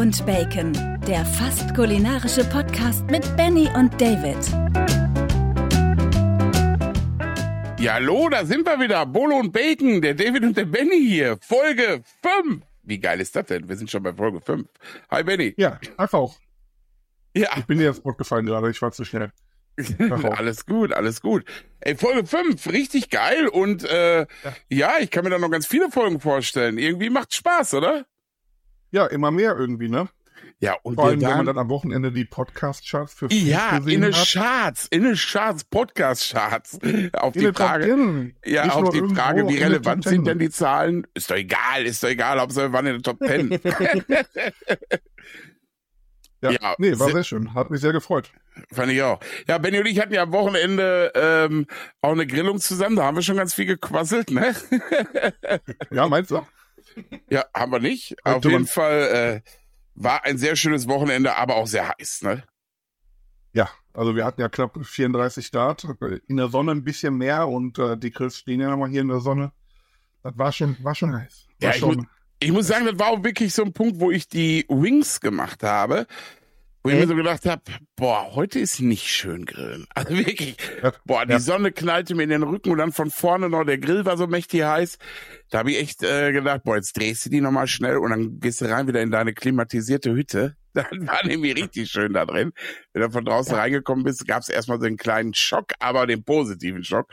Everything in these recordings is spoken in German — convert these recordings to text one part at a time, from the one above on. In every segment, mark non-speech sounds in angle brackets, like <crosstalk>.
und Bacon, der fast kulinarische Podcast mit Benny und David. Ja, hallo, da sind wir wieder. Bolo und Bacon, der David und der Benny hier. Folge 5. Wie geil ist das denn? Wir sind schon bei Folge 5. Hi, Benny. Ja, einfach auch. Ja, Ich bin dir ins Wort gefallen gerade, ich war zu schnell. <laughs> auch. alles gut, alles gut. Ey, Folge 5, richtig geil. Und äh, ja. ich kann mir da noch ganz viele Folgen vorstellen. Irgendwie macht Spaß, oder? Ja, immer mehr irgendwie, ne? Ja, und Vor wir allem, wenn man dann am Wochenende die Podcast-Charts für ja, gesehen in den hat. Charts, in den Charts, Podcast-Charts. <laughs> Auf In die Frage. 10. Ja, Nicht auf die Frage, wie relevant sind 10. denn die Zahlen? Ist doch egal, ist doch egal, Hauptsache wir waren in den Top 10. <laughs> Ja, Ja, nee, war se- sehr schön. Hat mich sehr gefreut. Fand ich auch. Ja, Benny und ich hatten ja am Wochenende ähm, auch eine Grillung zusammen, da haben wir schon ganz viel gequasselt, ne? <laughs> Ja, meinst du? <laughs> ja, haben wir nicht. Auf jeden man- Fall äh, war ein sehr schönes Wochenende, aber auch sehr heiß, ne? Ja, also wir hatten ja knapp 34 Grad. In der Sonne ein bisschen mehr und äh, die Grills stehen ja nochmal hier in der Sonne. Das war schon, war schon heiß. War Ja, ich schon, muss- Ich muss sagen, das war auch wirklich so ein Punkt, wo ich die Wings gemacht habe, wo ich mir so gedacht habe, boah, heute ist nicht schön grillen. <laughs> Also wirklich, Ja, boah, die ja. Sonne knallte mir in den Rücken und dann von vorne noch, der Grill war so mächtig heiß. Da habe ich echt äh, gedacht, boah, jetzt drehst du die nochmal schnell und dann gehst du rein wieder in deine klimatisierte Hütte. <laughs> Dann war nämlich richtig schön da drin. Wenn du von draußen reingekommen bist, gab es erstmal so einen kleinen Schock, aber den positiven Schock.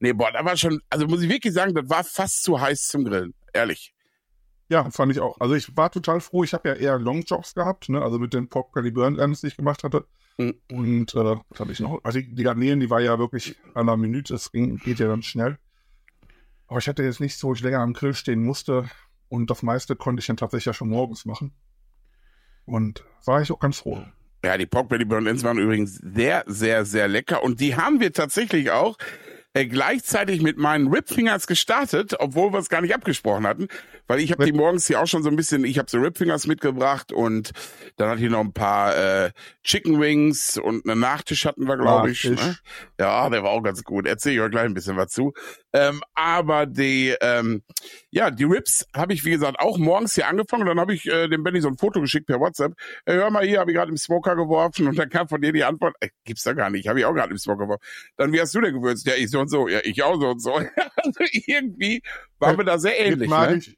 Nee, boah, da war schon, also muss ich wirklich sagen, das war fast zu heiß zum Grillen. Ehrlich. Ja, fand ich auch. Also ich war total froh. Ich habe ja eher Longjobs gehabt, ne? also mit den Pork Belly Burn die ich gemacht hatte. Mhm. Und äh, was hatte ich noch? Also die, die Garnelen, die war ja wirklich an einer Minute. Es ging, geht ja dann schnell. Aber ich hatte jetzt nicht so, wo ich länger am Grill stehen musste. Und das meiste konnte ich dann tatsächlich ja schon morgens machen. Und war ich auch ganz froh. Ja, die Pork Belly Burn Ends waren übrigens sehr, sehr, sehr lecker. Und die haben wir tatsächlich auch äh, gleichzeitig mit meinen Ribfingers gestartet, obwohl wir es gar nicht abgesprochen hatten. Weil ich habe die morgens hier auch schon so ein bisschen, ich habe so Ribfingers mitgebracht und dann hatte ich noch ein paar äh, Chicken Wings und einen Nachtisch hatten wir, glaube ich. Ne? Ja, der war auch ganz gut. Erzähle ich euch gleich ein bisschen was zu. Ähm, aber die, ähm, ja, die Ribs habe ich, wie gesagt, auch morgens hier angefangen. Und dann habe ich äh, dem Benny so ein Foto geschickt per WhatsApp. Äh, hör mal hier, habe ich gerade im Smoker geworfen. Und dann kam von dir die Antwort, äh, gibt's da gar nicht, habe ich auch gerade im Smoker geworfen. Dann, wie hast du denn gewürzt? Ja, ich so und so. Ja, ich auch so und so. <laughs> also irgendwie waren wir da sehr ähnlich. mit Ne? magisch,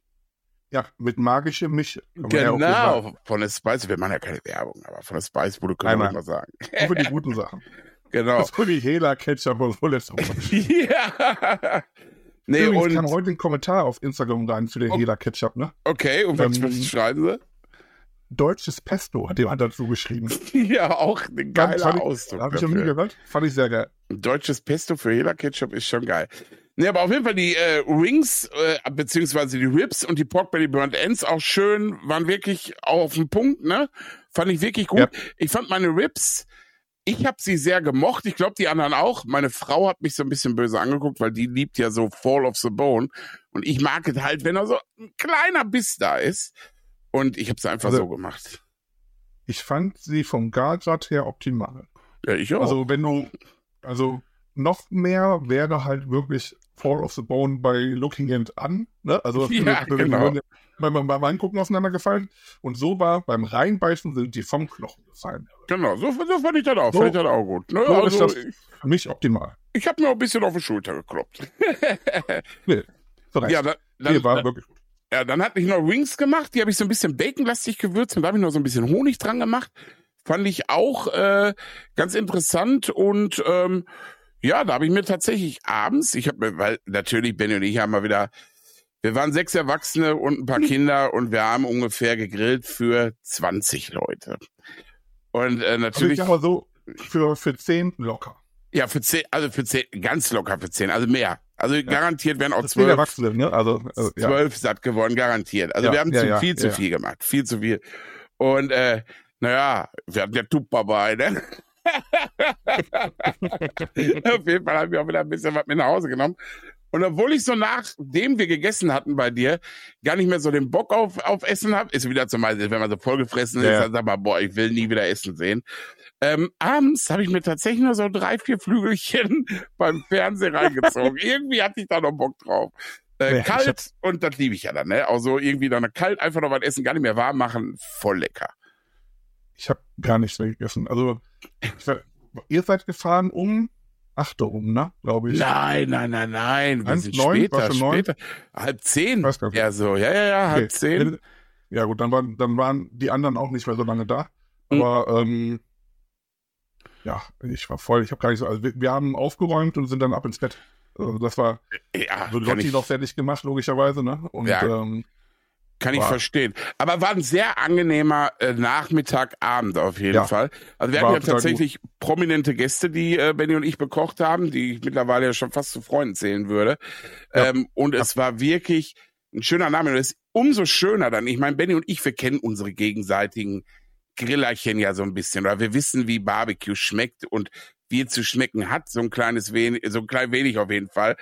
Ja, mit magische Misch. kann man ja so. Genau, von der Spice, wir machen ja keine Werbung, aber von der Spice wurde können wir mal sagen. <laughs> Nur für die guten Sachen. <laughs> Genau. Das für die Hela, Ketchup und so ja. Nee, Übrigens und, heute ein Kommentar auf Instagram rein für den Oh. Hela Ketchup, ne? okay, und was, Ähm, schreiben sie? Deutsches Pesto hat jemand dazu geschrieben. Ja, auch ein geiler fand Ausdruck. Habe ich noch nie gehört. Fand ich sehr geil. Deutsches Pesto für jeder Ketchup ist schon geil. Nee, aber auf jeden Fall die äh, Wings, äh, beziehungsweise die Ribs und die Pork Belly Burnt Ends auch schön, waren wirklich auch auf den Punkt, ne? Fand ich wirklich gut. Ja. Ich fand meine Ribs, ich habe sie sehr gemocht. Ich glaube, die anderen auch. Meine Frau hat mich so ein bisschen böse angeguckt, weil die liebt ja so Fall of the Bone. Und ich mag es halt, wenn da so ein kleiner Biss da ist. Und ich habe es einfach Also- so gemacht. Ich fand sie vom Gargrad her optimal. Ja, ich auch. Also wenn du, also noch mehr wäre halt wirklich Fall of the Bone bei Looking It an. Ne? Also <laughs> Ja, genau. beim, beim, Angucken auseinandergefallen. Und so war beim Reinbeißen sind die vom Knochen gefallen. genau, so, so fand ich das auch. So- fand ich das auch gut. Ne? so also, ist das für mich optimal. ich habe mir auch ein bisschen auf die Schulter gekloppt. <laughs> Nee. Ja, dann, dann, nee, war dann, wirklich gut. ja, dann hatte ich noch Wings gemacht, die habe ich so ein bisschen baconlastig gewürzt und da habe ich noch so ein bisschen Honig dran gemacht. Fand ich auch äh, ganz interessant und ähm, ja, da habe ich mir tatsächlich abends, ich habe mir, weil natürlich Benny und ich haben mal wieder, wir waren sechs Erwachsene und ein paar <laughs> Kinder und wir haben ungefähr gegrillt für 20 Leute. Und äh, Also ich natürlich, sag mal so, für, für 10 locker. ja, für zehn, also für zehn, ganz locker für zehn, also mehr. Also garantiert werden auch sind zwölf. Erwachsene, ne? Also, also ja. zwölf satt geworden, garantiert. Also Ja, wir haben ja, zu ja, viel zu ja. viel gemacht, viel zu viel. Und äh, naja, wir hatten ja Tupperbei, ne? <laughs> Auf jeden Fall haben wir auch wieder ein bisschen was mit nach Hause genommen. Und obwohl ich so nachdem wir gegessen hatten bei dir, gar nicht mehr so den Bock auf, auf Essen habe, ist wieder zum Beispiel, wenn man so vollgefressen ist, Ja, ja. dann sagt man, boah, ich will nie wieder Essen sehen. Ähm, abends habe ich mir tatsächlich nur so drei, vier Flügelchen <laughs> beim Fernsehen reingezogen. <laughs> Irgendwie hatte ich da noch Bock drauf. Äh, Nee, kalt und das liebe ich ja dann, ne? Also irgendwie dann kalt einfach noch was essen, gar nicht mehr warm machen, voll lecker. Ich habe gar nichts mehr gegessen. Also, war, ihr seid gefahren um 8 Uhr rum, ne? Glaube ich. Nein, nein, nein, nein. Wir Eins, sind neun? später, War schon neun? später. Halb zehn. Ja, so, ja, ja, ja, halb Okay. zehn. Ja, gut, dann waren, dann waren die anderen auch nicht mehr so lange da. Mhm. Aber, ähm, ja, ich war voll. Ich habe gar nicht so, also wir, wir haben aufgeräumt und sind dann ab ins Bett. Also das war, Ja, so kann Lotti ich, noch fertig gemacht, logischerweise, ne? Und, Ja. ähm, kann ich war- verstehen. Aber war ein sehr angenehmer äh, Nachmittag, Abend auf jeden Ja. Fall. Also wir War hatten ja tatsächlich prominente Gäste, die äh, Benny und ich bekocht haben, die ich mittlerweile ja schon fast zu Freunden zählen würde. Ja. Ähm, und es war wirklich ein schöner Name. Und es ist umso schöner dann. Ich meine, Benny und ich, wir kennen unsere gegenseitigen Grillerchen ja so ein bisschen. Oder wir wissen, wie Barbecue schmeckt und wie es zu schmecken hat. So ein kleines wenig, so ein klein wenig auf jeden Fall.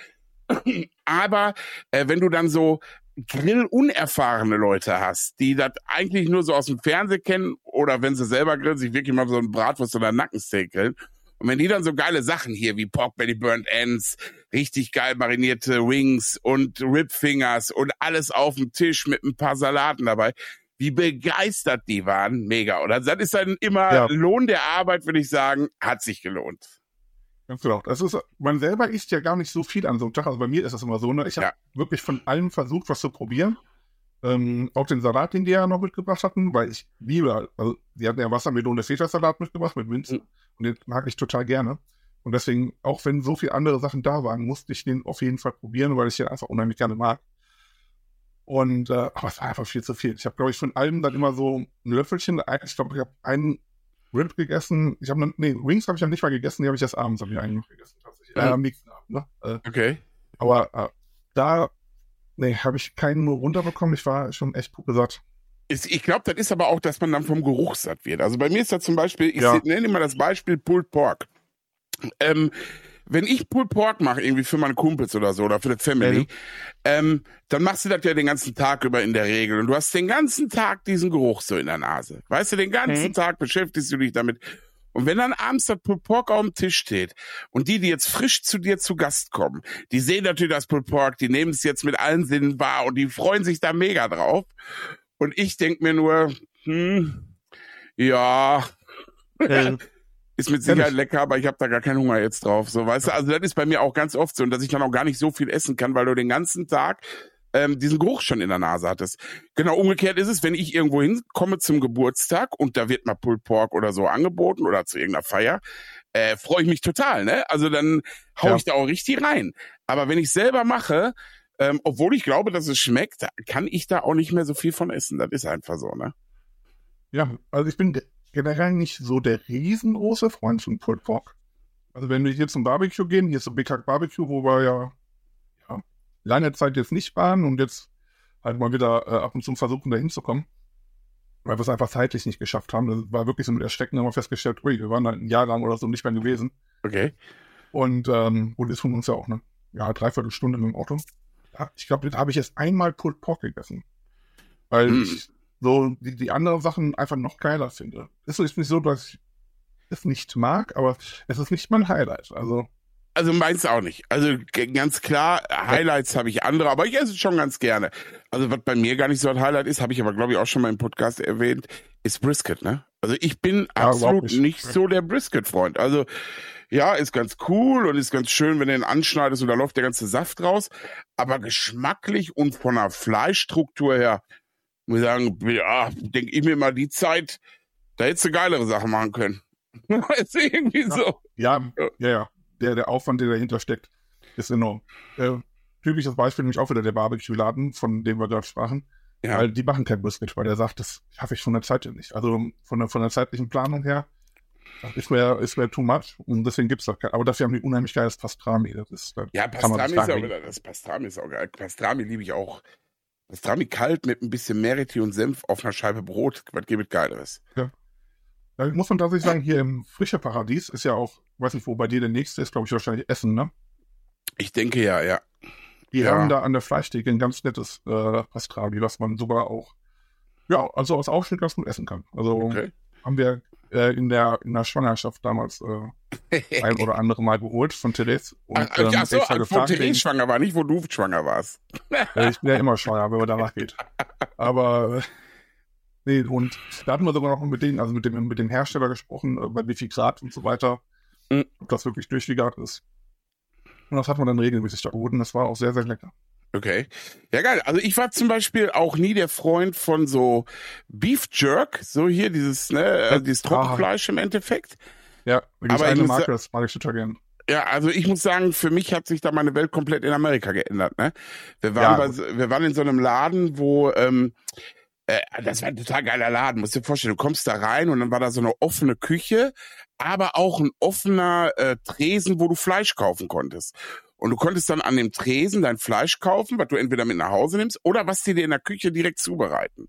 <clears throat> Aber äh, wenn du dann so grillunerfahrene Leute hast, die das eigentlich nur so aus dem Fernsehen kennen oder wenn sie selber grillen, sich wirklich mal so ein Bratwurst oder Nackensteak grillen. Und wenn die dann so geile Sachen hier wie Pork Belly Burnt Ends, richtig geil marinierte Wings und Rib Fingers und alles auf dem Tisch mit ein paar Salaten dabei, wie begeistert die waren, mega. Oder das ist dann immer Ja. Lohn der Arbeit, würde ich sagen, hat sich gelohnt. Ganz genau. Das ist, man selber isst ja gar nicht so viel an so einem Tag. Also bei mir ist das immer so, ne? Ich habe Ja. wirklich von allem versucht, was zu probieren. Ähm, auch den Salat, den die ja noch mitgebracht hatten, weil ich liebe, also die hatten ja Wassermelone Feta-Salat mitgebracht mit Minze. Mhm. Und den mag ich total gerne. Und deswegen, auch wenn so viele andere Sachen da waren, musste ich den auf jeden Fall probieren, weil ich den einfach unheimlich gerne mag. Und, äh, aber es war einfach viel zu viel. Ich habe, glaube ich, von allem dann immer so ein Löffelchen. Ich glaube, ich habe einen Rib gegessen. Ich habe, nee, Wings habe ich ja nicht mal gegessen, die habe ich erst abends hab ich eigentlich noch gegessen. Tatsächlich. Äh, Mhm. am nächsten Abend, ne? Äh, Okay. aber äh, da, nee, habe ich keinen nur runterbekommen. Ich war schon echt Ist- Ich glaube, das ist aber auch, dass man dann vom Geruch satt wird. Also bei mir ist das zum Beispiel, ich Ja. nenne immer das Beispiel Pulled Pork. Ähm, wenn ich Pulled Pork mache, irgendwie für meine Kumpels oder so, oder für die Family, Mhm. ähm, dann machst du das ja den ganzen Tag über in der Regel. Und du hast den ganzen Tag diesen Geruch so in der Nase. Weißt du, den ganzen Mhm. Tag beschäftigst du dich damit. Und wenn dann abends das Pulled Pork auf dem Tisch steht und die, die jetzt frisch zu dir zu Gast kommen, die sehen natürlich das Pulled Pork, die nehmen es jetzt mit allen Sinnen wahr und die freuen sich da mega drauf. Und ich denk mir nur, hm, ja, <laughs> ist mit <laughs> Sicherheit lecker, aber ich habe da gar keinen Hunger jetzt drauf. So, weißt du, also das ist bei mir auch ganz oft so, und dass ich dann auch gar nicht so viel essen kann, weil du den ganzen Tag ähm, diesen Geruch schon in der Nase hattest. Genau umgekehrt ist es, wenn ich irgendwo hinkomme zum Geburtstag und da wird mal Pulled Pork oder so angeboten oder zu irgendeiner Feier, äh, freue ich mich total, ne? Also dann hau Ja. ich da auch richtig rein. Aber wenn ich selber mache, ähm, obwohl ich glaube, dass es schmeckt, kann ich da auch nicht mehr so viel von essen. Das ist einfach so, ne? Ja, also ich bin generell nicht so der riesengroße Freund von Pulled Pork. Also wenn wir hier zum Barbecue gehen, hier ist so Big Hack Barbecue, wo wir ja, ja lange Zeit jetzt nicht waren und jetzt halt mal wieder äh, ab und zu versuchen, da hinzukommen. Weil wir es einfach zeitlich nicht geschafft haben. Das war wirklich so mit Erschrecken, haben wir festgestellt, ui, wir waren halt ein Jahr lang oder so nicht mehr gewesen. Okay. Und, ähm, und ist von uns ja auch eine ja, Dreiviertelstunde mit dem Auto. Ja, Ich glaube, da habe ich jetzt einmal Pulled Pork gegessen. Weil Mm. ich so die, die anderen Sachen einfach noch geiler finde. Es ist nicht so, dass ich es nicht mag, aber es ist nicht mein Highlight. Also, Also meins auch nicht. Also ganz klar, Highlights habe ich andere, aber ich esse es schon ganz gerne. Also was bei mir gar nicht so ein Highlight ist, habe ich aber glaube ich auch schon mal im Podcast erwähnt, ist Brisket, ne? Also ich bin Ja, absolut nicht. nicht. so der Brisket-Freund. Also ja, ist ganz cool und ist ganz schön, wenn du den anschneidest und da läuft der ganze Saft raus. Aber geschmacklich und von der Fleischstruktur her, muss ich sagen, ja, denke ich mir mal die Zeit, da hättest du geilere Sachen machen können. <laughs> ist irgendwie Ja. so. ja, ja, ja. Der, der Aufwand, der dahinter steckt, ist enorm. Äh, typisches Beispiel nämlich auch wieder der Barbecue-Laden, von dem wir gerade sprachen. Ja. Weil die machen kein Brisket, weil der sagt, das schaffe ich von der Zeit her nicht. Also von der, von der zeitlichen Planung her das ist mir, ist mir too much und deswegen gibt's das kein. Aber dafür haben die unheimlich geiles Pastrami. Das ist, da Ja, Pastrami ist auch wieder, das Pastrami ist auch geil. Pastrami liebe ich auch. Pastrami kalt mit ein bisschen Meerrettich und Senf auf einer Scheibe Brot. Was gibt es Geileres? Da muss man tatsächlich sagen, hier im Frische Paradies ist ja auch, weiß nicht, wo bei dir der nächste ist, glaube ich, wahrscheinlich Essen, ne? Ich denke ja, ja. Die Ja. haben da an der Fleischtheke ein ganz nettes äh, Pastrami, was man sogar auch, ja, also aus Aufschnitt ganz gut essen kann. Also Okay. haben wir äh, in, der, in der Schwangerschaft damals äh, <laughs> ein oder andere Mal geholt von Therese. Und, ach, ähm, ach so, wo gefragt, Therese schwanger war, nicht wo du schwanger warst. <laughs> ich bin ja immer schwanger, wenn man danach geht. Aber äh, nee, und da hatten wir sogar noch mit denen, also mit dem, mit dem Hersteller gesprochen, äh, bei wie viel Grad und so weiter, mhm. ob das wirklich durchgegart ist. Und das hat man dann regelmäßig da geholt und das war auch sehr, sehr lecker. Okay. Ja, geil. Also ich war zum Beispiel auch nie der Freund von so Beef Jerk, so hier dieses, ne, äh, dieses Trockenfleisch im Endeffekt. Ja, aber eine Marke, das mag ich total gern. Ja, also ich muss sagen, für mich hat sich da meine Welt komplett in Amerika geändert. Ne? Wir waren, ja. bei, wir waren in so einem Laden, wo ähm, äh, das war ein total geiler Laden. Musst dir vorstellen, du kommst da rein und dann war da so eine offene Küche, aber auch ein offener äh, Tresen, wo du Fleisch kaufen konntest. Und du konntest dann an dem Tresen dein Fleisch kaufen, was du entweder mit nach Hause nimmst oder was die dir in der Küche direkt zubereiten.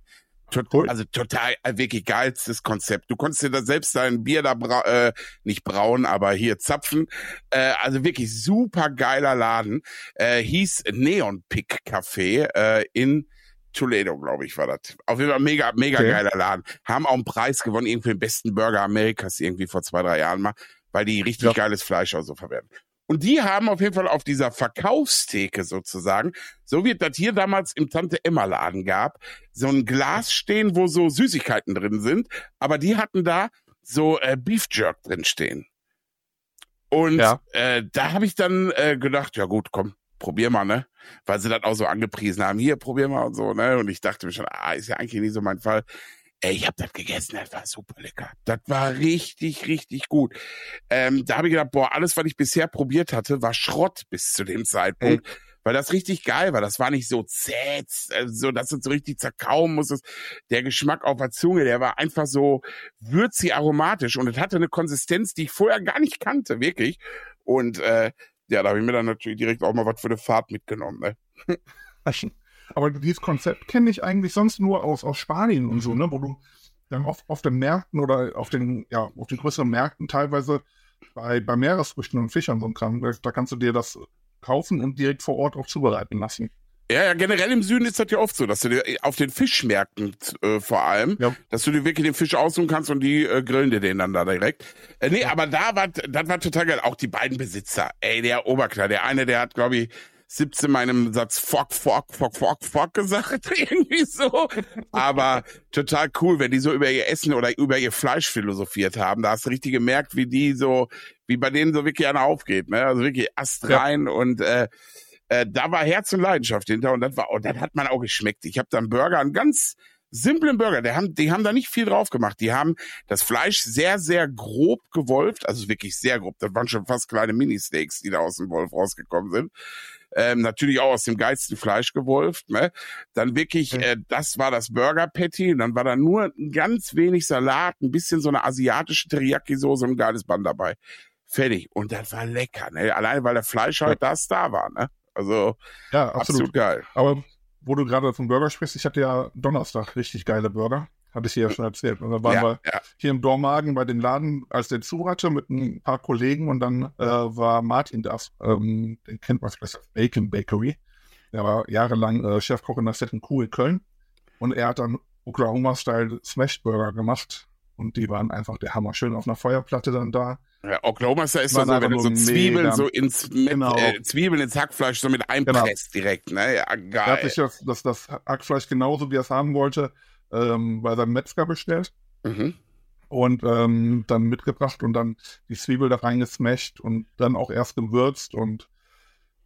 Total, also total äh, wirklich geilstes Konzept. Du konntest dir da selbst dein Bier da bra äh, nicht brauen, aber hier zapfen. Äh, also wirklich super geiler Laden. Äh, hieß Neon Pick Café äh, in Toledo, glaube ich, war das. Auf jeden Fall mega, mega okay. geiler Laden. Haben auch einen Preis gewonnen, irgendwie den besten Burger Amerikas irgendwie vor zwei, drei Jahren mal, weil die richtig ja. geiles Fleisch auch so verwerten. Und die haben auf jeden Fall auf dieser Verkaufstheke sozusagen, so wie das hier damals im Tante Emma Laden gab, so ein Glas stehen, wo so Süßigkeiten drin sind. Aber die hatten da so äh, Beef Jerk drin stehen. Und ja. äh, da habe ich dann äh, gedacht, ja gut, komm, probier mal, ne? Weil sie das auch so angepriesen haben, hier, probier mal und so, ne? Und ich dachte mir schon, ah, ist ja eigentlich nicht so mein Fall. Ey, ich habe das gegessen, das war super lecker. Das war richtig, richtig gut. Ähm, da habe ich gedacht, boah, alles, was ich bisher probiert hatte, war Schrott bis zu dem Zeitpunkt. Ey. Weil das richtig geil war. Das war nicht so zäh, äh, so dass du so richtig zerkauen musstest. Der Geschmack auf der Zunge, der war einfach so würzig aromatisch und es hatte eine Konsistenz, die ich vorher gar nicht kannte, wirklich. Und äh, ja, da habe ich mir dann natürlich direkt auch mal was für eine Fahrt mitgenommen. Ne? Aber dieses Konzept kenne ich eigentlich sonst nur aus, aus Spanien und so, ne? Wo du dann oft auf den Märkten oder auf den, ja, auf den größeren Märkten teilweise bei, bei Meeresfrüchten und Fischern so Kram, da kannst du dir das kaufen und direkt vor Ort auch zubereiten lassen. Ja, ja, generell im Süden ist das ja oft so, dass du dir auf den Fischmärkten äh, vor allem, ja. dass du dir wirklich den Fisch aussuchen kannst und die äh, grillen dir den dann da direkt. Äh, nee, ja. aber da war, das war total geil. Auch die beiden Besitzer, ey, der Oberklar, der eine, der hat, glaube ich, 17 meinem Satz fuck, fuck, fuck, fuck, fuck gesagt, <laughs> irgendwie so. Aber total cool, wenn die so über ihr Essen oder über ihr Fleisch philosophiert haben. Da hast du richtig gemerkt, wie die so, wie bei denen so wirklich einer aufgeht, ne? Also wirklich Ast rein ja. und äh, äh, da war Herz und Leidenschaft hinter und das war, und das hat man auch geschmeckt. Ich habe da einen Burger, einen ganz simplen Burger, die haben, die haben da nicht viel drauf gemacht. Die haben das Fleisch sehr, sehr grob gewolft, also wirklich sehr grob. Das waren schon fast kleine Mini-Steaks, die da aus dem Wolf rausgekommen sind ähm, natürlich auch aus dem geilsten Fleisch gewolft. Ne? Dann wirklich, äh, das war das Burger Patty. Und dann war da nur ein ganz wenig Salat, ein bisschen so eine asiatische Teriyaki-Soße und ein geiles Band dabei. Fertig. Und das war lecker. Ne? Allein weil der Fleisch halt ja. das da war. Ne? Also ja, absolut. absolut geil. Aber wo du gerade vom Burger sprichst, ich hatte ja Donnerstag richtig geile Burger. Hatte ich dir ja schon erzählt. Und dann waren ja, wir ja. hier im Dormagen bei den Laden, als der zu hatte, mit ein paar Kollegen und dann äh, war Martin das, ähm, den kennt man vielleicht als Bacon Bakery. Der war jahrelang äh, Chefkoch in der Set in Kuh in Köln. Und er hat dann Oklahoma-Style Smash Burger gemacht. Und die waren einfach der Hammer. Schön auf einer Feuerplatte dann da. Ja, Oklahoma ist so, wenn du so Zwiebeln so ins genau. äh, Zwiebeln ins Hackfleisch so mit einpresst genau. direkt, ne? Ja, geil. Er hat sich das, das, das Hackfleisch genauso, wie er es haben wollte, ähm, bei seinem Metzger bestellt. Mhm. Und ähm, dann mitgebracht und dann die Zwiebel da reingesmashed und dann auch erst gewürzt und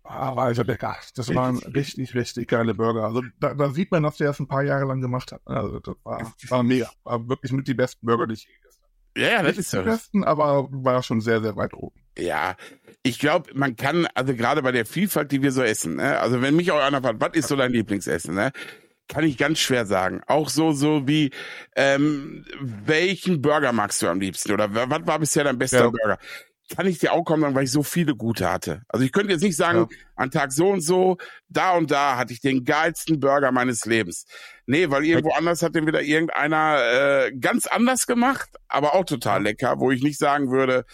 ah, war also lecker. Das waren richtig, richtig geile Burger. Also da, da sieht man, dass der es ein paar Jahre lang gemacht hat. Also das war, war mega. War wirklich mit die besten Burger, die ich je gegessen habe. Ja, ja, das Nicht ist die besten, aber war schon sehr, sehr weit oben. Ja, ich glaube, man kann, also gerade bei der Vielfalt, die wir so essen, ne? also wenn mich auch einer fragt, was ist so dein Lieblingsessen, ne? kann ich ganz schwer sagen. Auch so, so wie, ähm, welchen Burger magst du am liebsten? Oder was war bisher dein bester ja. Burger? Kann ich dir auch kommen, weil ich so viele gute hatte. Also ich könnte jetzt nicht sagen, ja. an Tag so und so, da und da hatte ich den geilsten Burger meines Lebens. Nee, weil irgendwo anders hat den wieder irgendeiner äh, ganz anders gemacht, aber auch total lecker, wo ich nicht sagen würde,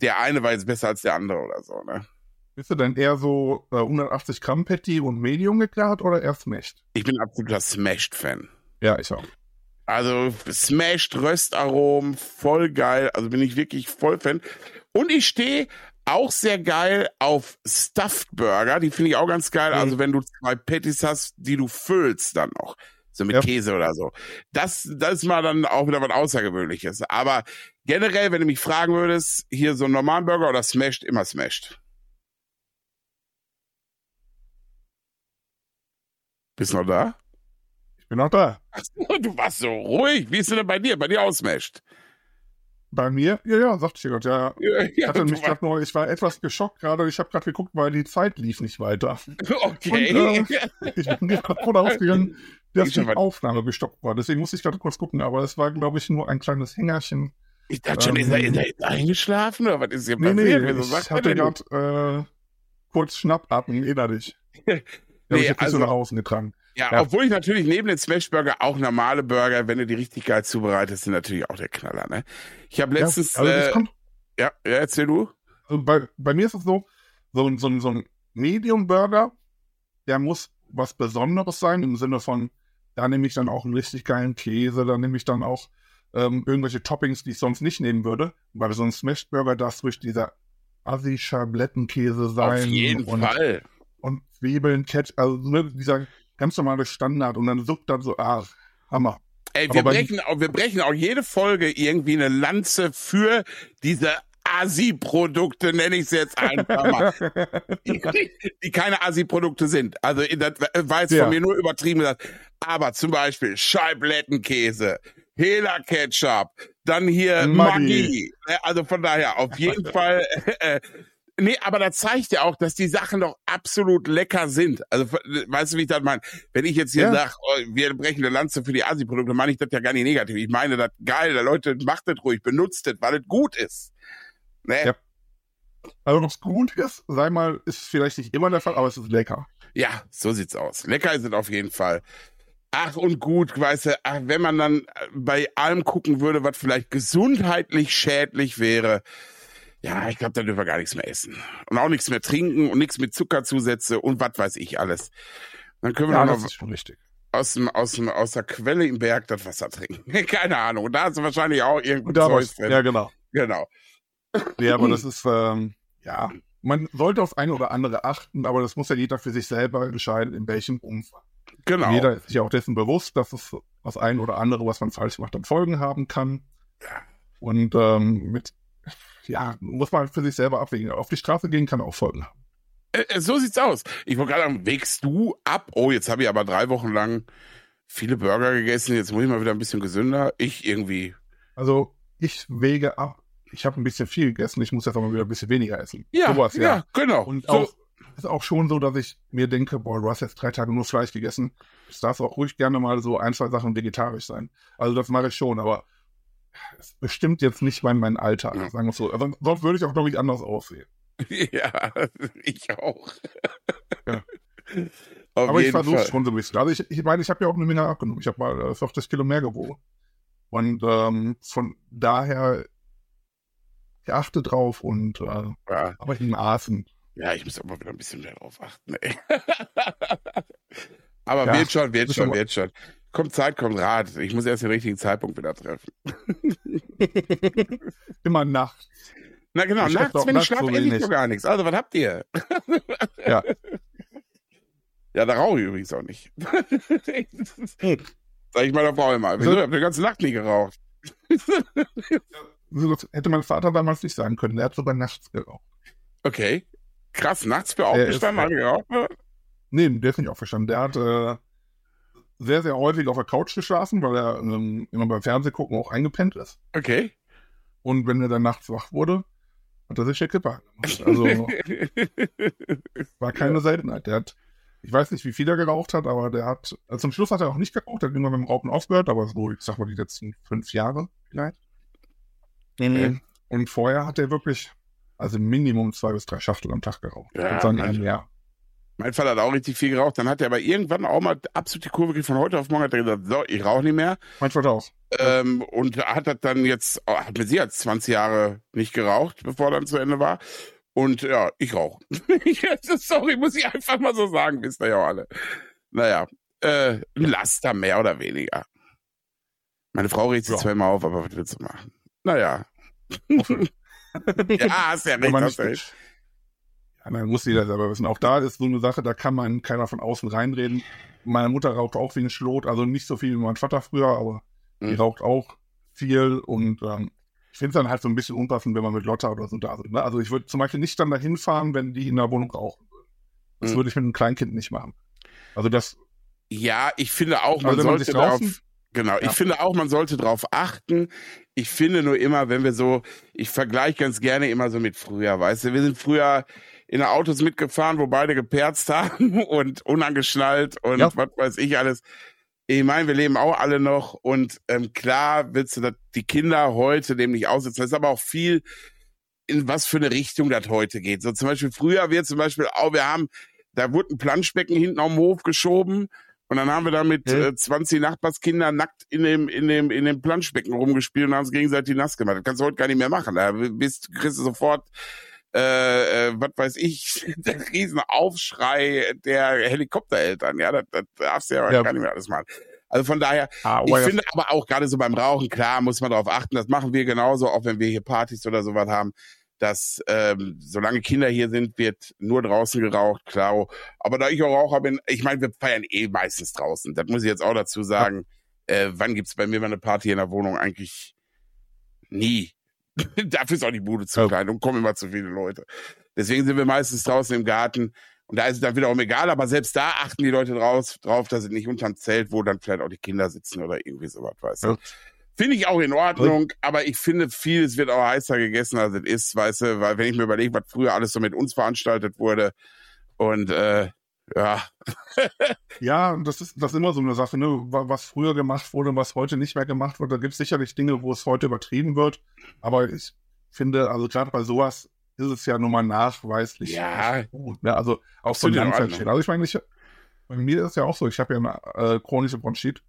der eine war jetzt besser als der andere oder so, ne? Bist du denn eher so äh, 180 Gramm Patty und Medium gegart oder eher Smashed? Ich bin absoluter Smashed-Fan. Ja, ich auch. Also smashed Röstaromen, voll geil. Also bin ich wirklich voll Fan. Und ich stehe auch sehr geil auf Stuffed Burger. Die finde ich auch ganz geil. Mhm. Also wenn du zwei Patties hast, die du füllst dann noch. So mit Ja. Käse oder so. Das, das ist mal dann auch wieder was Außergewöhnliches. Aber generell, wenn du mich fragen würdest, hier so einen normalen Burger oder Smashed, immer Smashed. Bist noch da? Ich bin noch da. Du warst so ruhig. Wie ist denn bei dir? Bei dir Smashed? Bei mir? Ja, ja, sagte ich dir gerade. Ja, Ja, ich hatte mich ich war etwas geschockt gerade. Ich habe gerade geguckt, weil die Zeit lief nicht weiter. okay. Und, äh, Ich bin <laughs> gerade davon ausgegangen, dass die Aufnahme gestoppt war. Deswegen musste ich gerade kurz gucken. Aber es war, glaube ich, nur ein kleines Hängerchen. Ich dachte schon, ist er, ist, er, ist er eingeschlafen oder was ist hier Nee, nee, passiert? Wieso ich hatte gerade äh, kurz Schnappatmen innerlich. <laughs> Habe Nee, ich nicht also- so nach außen getragen. Ja, Ja. obwohl ich natürlich neben den Smashburger auch normale Burger, wenn du die richtig geil zubereitest, sind natürlich auch der Knaller, ne? Ich habe letztens, ja, also das äh, kommt, ja, ja, erzähl du. also bei, bei mir ist es so, so, ein- so, ein- so ein Medium-Burger, der muss was Besonderes sein, im Sinne von, da nehme ich dann auch einen richtig geilen Käse, da nehme ich dann auch ähm, irgendwelche Toppings, die ich sonst nicht nehmen würde. Bei so einem Smash-Burger darf durch dieser Assi-Schablettenkäse sein. Auf jeden und, Fall. Und Zwiebeln, Ketchup, also ne, dieser ganz normale Standard und dann suppt dann so, ah, Hammer. Ey, wir brechen, auch, wir brechen auch jede Folge irgendwie eine Lanze für diese Asi-Produkte, nenne ich sie jetzt einfach mal. <laughs> die, die keine Asi-Produkte sind. Also das war jetzt Ja. von mir nur übertrieben gesagt. Aber zum Beispiel Scheiblettenkäse, Hela Ketchup, dann hier Maggi. Maggi. Ne, Also von daher auf jeden <laughs> Fall. Äh, nee, aber das zeigt ja auch, dass die Sachen doch absolut lecker sind. Also weißt du, wie ich das meine? Wenn ich jetzt hier Ja. sag, oh, wir brechen eine Lanze für die Asi-Produkte, meine ich das ja gar nicht negativ. Ich meine das geil, Leute, macht das ruhig, benutzt das, weil es gut ist. Ne? Ja. Also, ob es gut ist, sei mal, ist vielleicht nicht immer der Fall, aber es ist lecker. Ja, so sieht's aus. Lecker ist es auf jeden Fall. Ach und gut, weißt du, ach, wenn man dann bei allem gucken würde, was vielleicht gesundheitlich schädlich wäre, ja, ich glaube, dann dürfen wir gar nichts mehr essen. Und auch nichts mehr trinken und nichts mit Zuckerzusätze und was weiß ich alles. Dann können wir Ja, noch aus, dem, aus, dem, aus der Quelle im Berg das Wasser trinken. <laughs> Keine Ahnung. Und da hast du wahrscheinlich auch da Zeus was, drin. ja, genau. Genau. Ja, aber das <clears throat> ist, ähm, ja, man sollte auf eine oder andere achten, aber das muss ja jeder für sich selber entscheiden, in welchem Umfang. Genau. Jeder ist sich auch dessen bewusst, dass es das ein oder andere, was man falsch macht, dann Folgen haben kann. Und ähm, mit, ja, muss man für sich selber abwägen. Auf die Straße gehen kann auch Folgen haben. Äh, äh, so sieht's aus. Ich wollte gerade sagen, wägst du ab? Oh, jetzt habe ich aber drei Wochen lang viele Burger gegessen. Jetzt muss ich mal wieder ein bisschen gesünder. Ich irgendwie. Also ich wege ab. Ich habe ein bisschen viel gegessen, ich muss jetzt aber wieder ein bisschen weniger essen. Ja, Sowas, ja, genau. Und so, auch, ist auch schon so, dass ich mir denke, boah, du hast jetzt drei Tage nur Fleisch gegessen. Es darf auch ruhig gerne mal so ein, zwei Sachen vegetarisch sein. Also das mache ich schon, aber es bestimmt jetzt nicht mein, mein Alltag, Ja. sagen wir es so. Also, sonst würde ich auch, glaube ich, anders aussehen. <laughs> ja, ich auch. Ja. Aber ich versuche schon so ein bisschen. Also ich, ich meine, ich habe ja auch eine Menge abgenommen. Ich habe mal äh, 40 Kilo mehr gewogen. Und ähm, von daher ich achte drauf und äh, Ja, aber in Maßen. ja, ich muss aber wieder ein bisschen mehr drauf achten. Ey. <laughs> aber Ja, wird schon, wird schon, wird schon. Kommt Zeit, kommt Rat. Ich muss erst den richtigen Zeitpunkt wieder treffen. <laughs> Immer nachts. Na genau, Ich nachts, wenn ich schlafe, so esse ich doch gar nichts. Also, was habt ihr? Ja. <laughs> Ja, da rauche ich übrigens auch nicht. <laughs> Sag ich meiner Frau immer. Wieso? Ich hab die ganze Nacht nie geraucht. So, hätte mein Vater damals nicht sagen können. Der hat sogar nachts geraucht. Okay. Krass, nachts für Er aufgestanden, hat geraucht. Nee, der ist nicht aufgestanden. Der hat äh, sehr, sehr häufig auf der Couch geschlafen, weil er ähm, immer beim Fernsehgucken auch eingepennt ist. Okay. Und wenn er dann nachts wach wurde, hat er sich der Kippe angemacht. <laughs> Also war keine Seltenheit. Der hat, ich weiß nicht, wie viel er geraucht hat, aber der hat, also zum Schluss hat er auch nicht geraucht, er hat irgendwann mit dem Rauchen aufgehört, aber so, ich sag mal, die letzten fünf Jahre vielleicht. Okay. Und vorher hat er wirklich, also Minimum zwei bis drei Schachtel am Tag geraucht. Ja, ich würde sagen, eher also- mehr. Mein Vater hat auch richtig viel geraucht. Dann hat er aber irgendwann auch mal absolut die Kurve gekriegt. Von heute auf morgen hat er gesagt, so, ich rauche nicht mehr. Mein Vater auch. Ähm, und hat das dann jetzt, oh, hat mit Sicherheit 20 Jahre nicht geraucht, bevor dann zu Ende war. Und ja, ich rauche. <laughs> Sorry, muss ich einfach mal so sagen, wisst ihr ja auch alle. Naja, äh, ein Laster mehr oder weniger. Meine Frau regt sich Ja. immer auf, aber was willst du machen? Naja. <laughs> ja, hast ja recht, hast recht. Dann muss jeder selber wissen. Auch da ist so eine Sache, da kann man keiner von außen reinreden. Meine Mutter raucht auch wie ein Schlot, also nicht so viel wie mein Vater früher, aber die Mhm. raucht auch viel und ähm, ich finde es dann halt so ein bisschen unpassend, wenn man mit Lotta oder so da sind. Ne? Also ich würde zum Beispiel nicht dann dahin fahren, wenn die in der Wohnung rauchen würden. Das Mhm. würde ich mit einem Kleinkind nicht machen. Also das, Ja, ich finde auch, man Also man sollte sich darauf, genau, Ja. ich finde auch, man sollte darauf achten. Ich finde nur immer, wenn wir so, ich vergleiche ganz gerne immer so mit früher, weißt du, wir sind früher in Autos mitgefahren, wo beide geperzt <laughs> haben und unangeschnallt und Ja. was weiß ich alles. Ich meine, wir leben auch alle noch und ähm, klar willst du die Kinder heute dem nicht aussitzen. Das ist aber auch viel, in was für eine Richtung das heute geht. So zum Beispiel früher wir zum Beispiel auch, wir haben, da wurde ein Planschbecken hinten auf dem Hof geschoben und dann haben wir da mit äh, 20 Nachbarskindern nackt in dem, in dem, in dem Planschbecken rumgespielt und haben uns gegenseitig nass gemacht. Das kannst du heute gar nicht mehr machen. Da bist, kriegst du sofort, äh, äh, was weiß ich, <laughs> der Riesenaufschrei der Helikoptereltern. Ja, das, das darfst du ja, Ja. gar nicht mehr alles machen. Also von daher, ah, ich ja, finde aber auch gerade so beim Rauchen, klar, muss man darauf achten. Das machen wir genauso, auch wenn wir hier Partys oder sowas haben, dass ähm, solange Kinder hier sind, wird nur draußen geraucht, klar. Aber da ich auch Raucher bin, ich meine, wir feiern eh meistens draußen. Das muss ich jetzt auch dazu sagen. Äh, wann gibt's bei mir mal eine Party in der Wohnung? Eigentlich nie. <laughs> Dafür ist auch die Bude zu klein und kommen immer zu viele Leute. Deswegen sind wir meistens draußen im Garten. Und da ist es dann wiederum egal, aber selbst da achten die Leute draus, drauf, dass sie nicht unterm Zelt, wo dann vielleicht auch die Kinder sitzen oder irgendwie sowas, weißt du. Ja. Finde ich auch in Ordnung, aber ich finde, vieles wird auch heißer gegessen, als es ist, weißt du, weil wenn ich mir überlege, was früher alles so mit uns veranstaltet wurde und äh, ja, <laughs> Ja, das ist, das ist immer so eine Sache, ne? wa- was früher gemacht wurde, was heute nicht mehr gemacht wird. Da gibt es sicherlich Dinge, wo es heute übertrieben wird. Aber ich finde, also gerade bei sowas ist es ja nun mal nachweislich Ja. gut. Ne? Also auch Ordnung. Langzeitschäden. Also ich meine, ich, bei mir ist es ja auch so, ich habe ja eine äh, chronische Bronchit.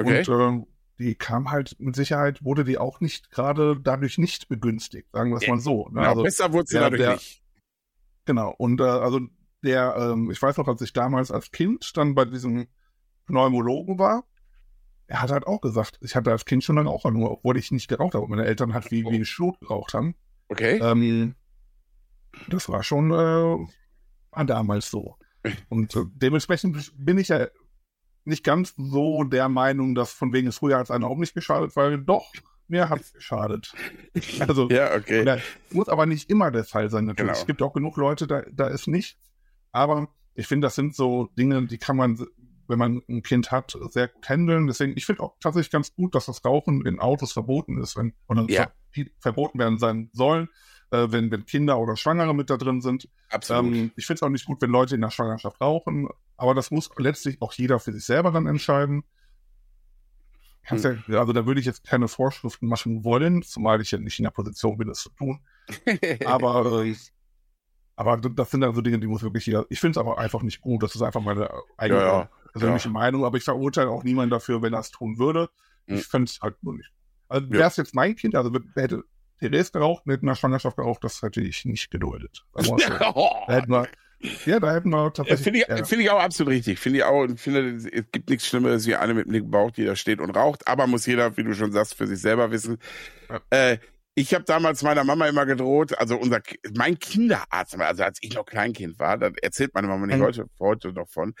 okay. Und ähm, die kam halt mit Sicherheit, wurde die auch nicht gerade dadurch nicht begünstigt, sagen wir es Ja, mal so. Ne? genau, Also, besser wurde sie dadurch der- nicht. Genau. Und äh, also der, ähm, ich weiß noch, als ich damals als Kind dann bei diesem Pneumologen war, er hat halt auch gesagt, ich hatte als Kind schon lange auch nur, obwohl ich nicht geraucht habe. Meine Eltern halt wie, wie Schlot geraucht haben. Okay. Ähm, das war schon äh, war damals so. Und äh, dementsprechend bin ich ja nicht ganz so der Meinung, dass von wegen es früher als einen auch nicht geschadet, weil doch, mir hat es geschadet. Also, ja, okay. oder, muss aber nicht immer der Fall sein, natürlich. Genau. Es gibt auch genug Leute, da, da ist nichts. Aber ich finde, das sind so Dinge, die kann man, wenn man ein Kind hat, sehr gut handeln. Deswegen, ich finde auch tatsächlich ganz gut, dass das Rauchen in Autos verboten ist, wenn, oder Ja. ver verboten werden sein sollen, äh, wenn, wenn Kinder oder Schwangere mit da drin sind. Absolut. Ähm, ich finde es auch nicht gut, wenn Leute in der Schwangerschaft rauchen, aber das muss letztlich auch jeder für sich selber dann entscheiden. Hm. ja, also da würde ich jetzt keine Vorschriften machen wollen, zumal ich ja nicht in der Position bin, das zu tun. <laughs> Aber, äh, aber das sind also Dinge, die muss wirklich jeder. Ich finde es aber einfach nicht gut. Das ist einfach meine eigene Ja, ja, persönliche Meinung. Aber ich verurteile auch niemanden dafür, wenn er es tun würde. Hm. Ich finde es halt nur nicht. Also Ja. wäre es jetzt mein Kind, also wer hätte Therese geraucht, in der Schwangerschaft geraucht, das hätte ich nicht geduldet. <laughs> Sagen wir mal so. Da hätten wir, ja, da hätten wir Ja, tatsächlich. Finde ich, ja. finde ich auch absolut richtig. Finde ich auch, finde, es gibt nichts Schlimmeres wie eine mit einem Bauch, die da steht und raucht. Aber muss jeder, wie du schon sagst, für sich selber wissen. Ja. Äh, ich habe damals meiner Mama immer gedroht, also unser, mein Kinderarzt, also als ich noch Kleinkind war, da erzählt meine Mama nicht Mhm. heute, heute noch von.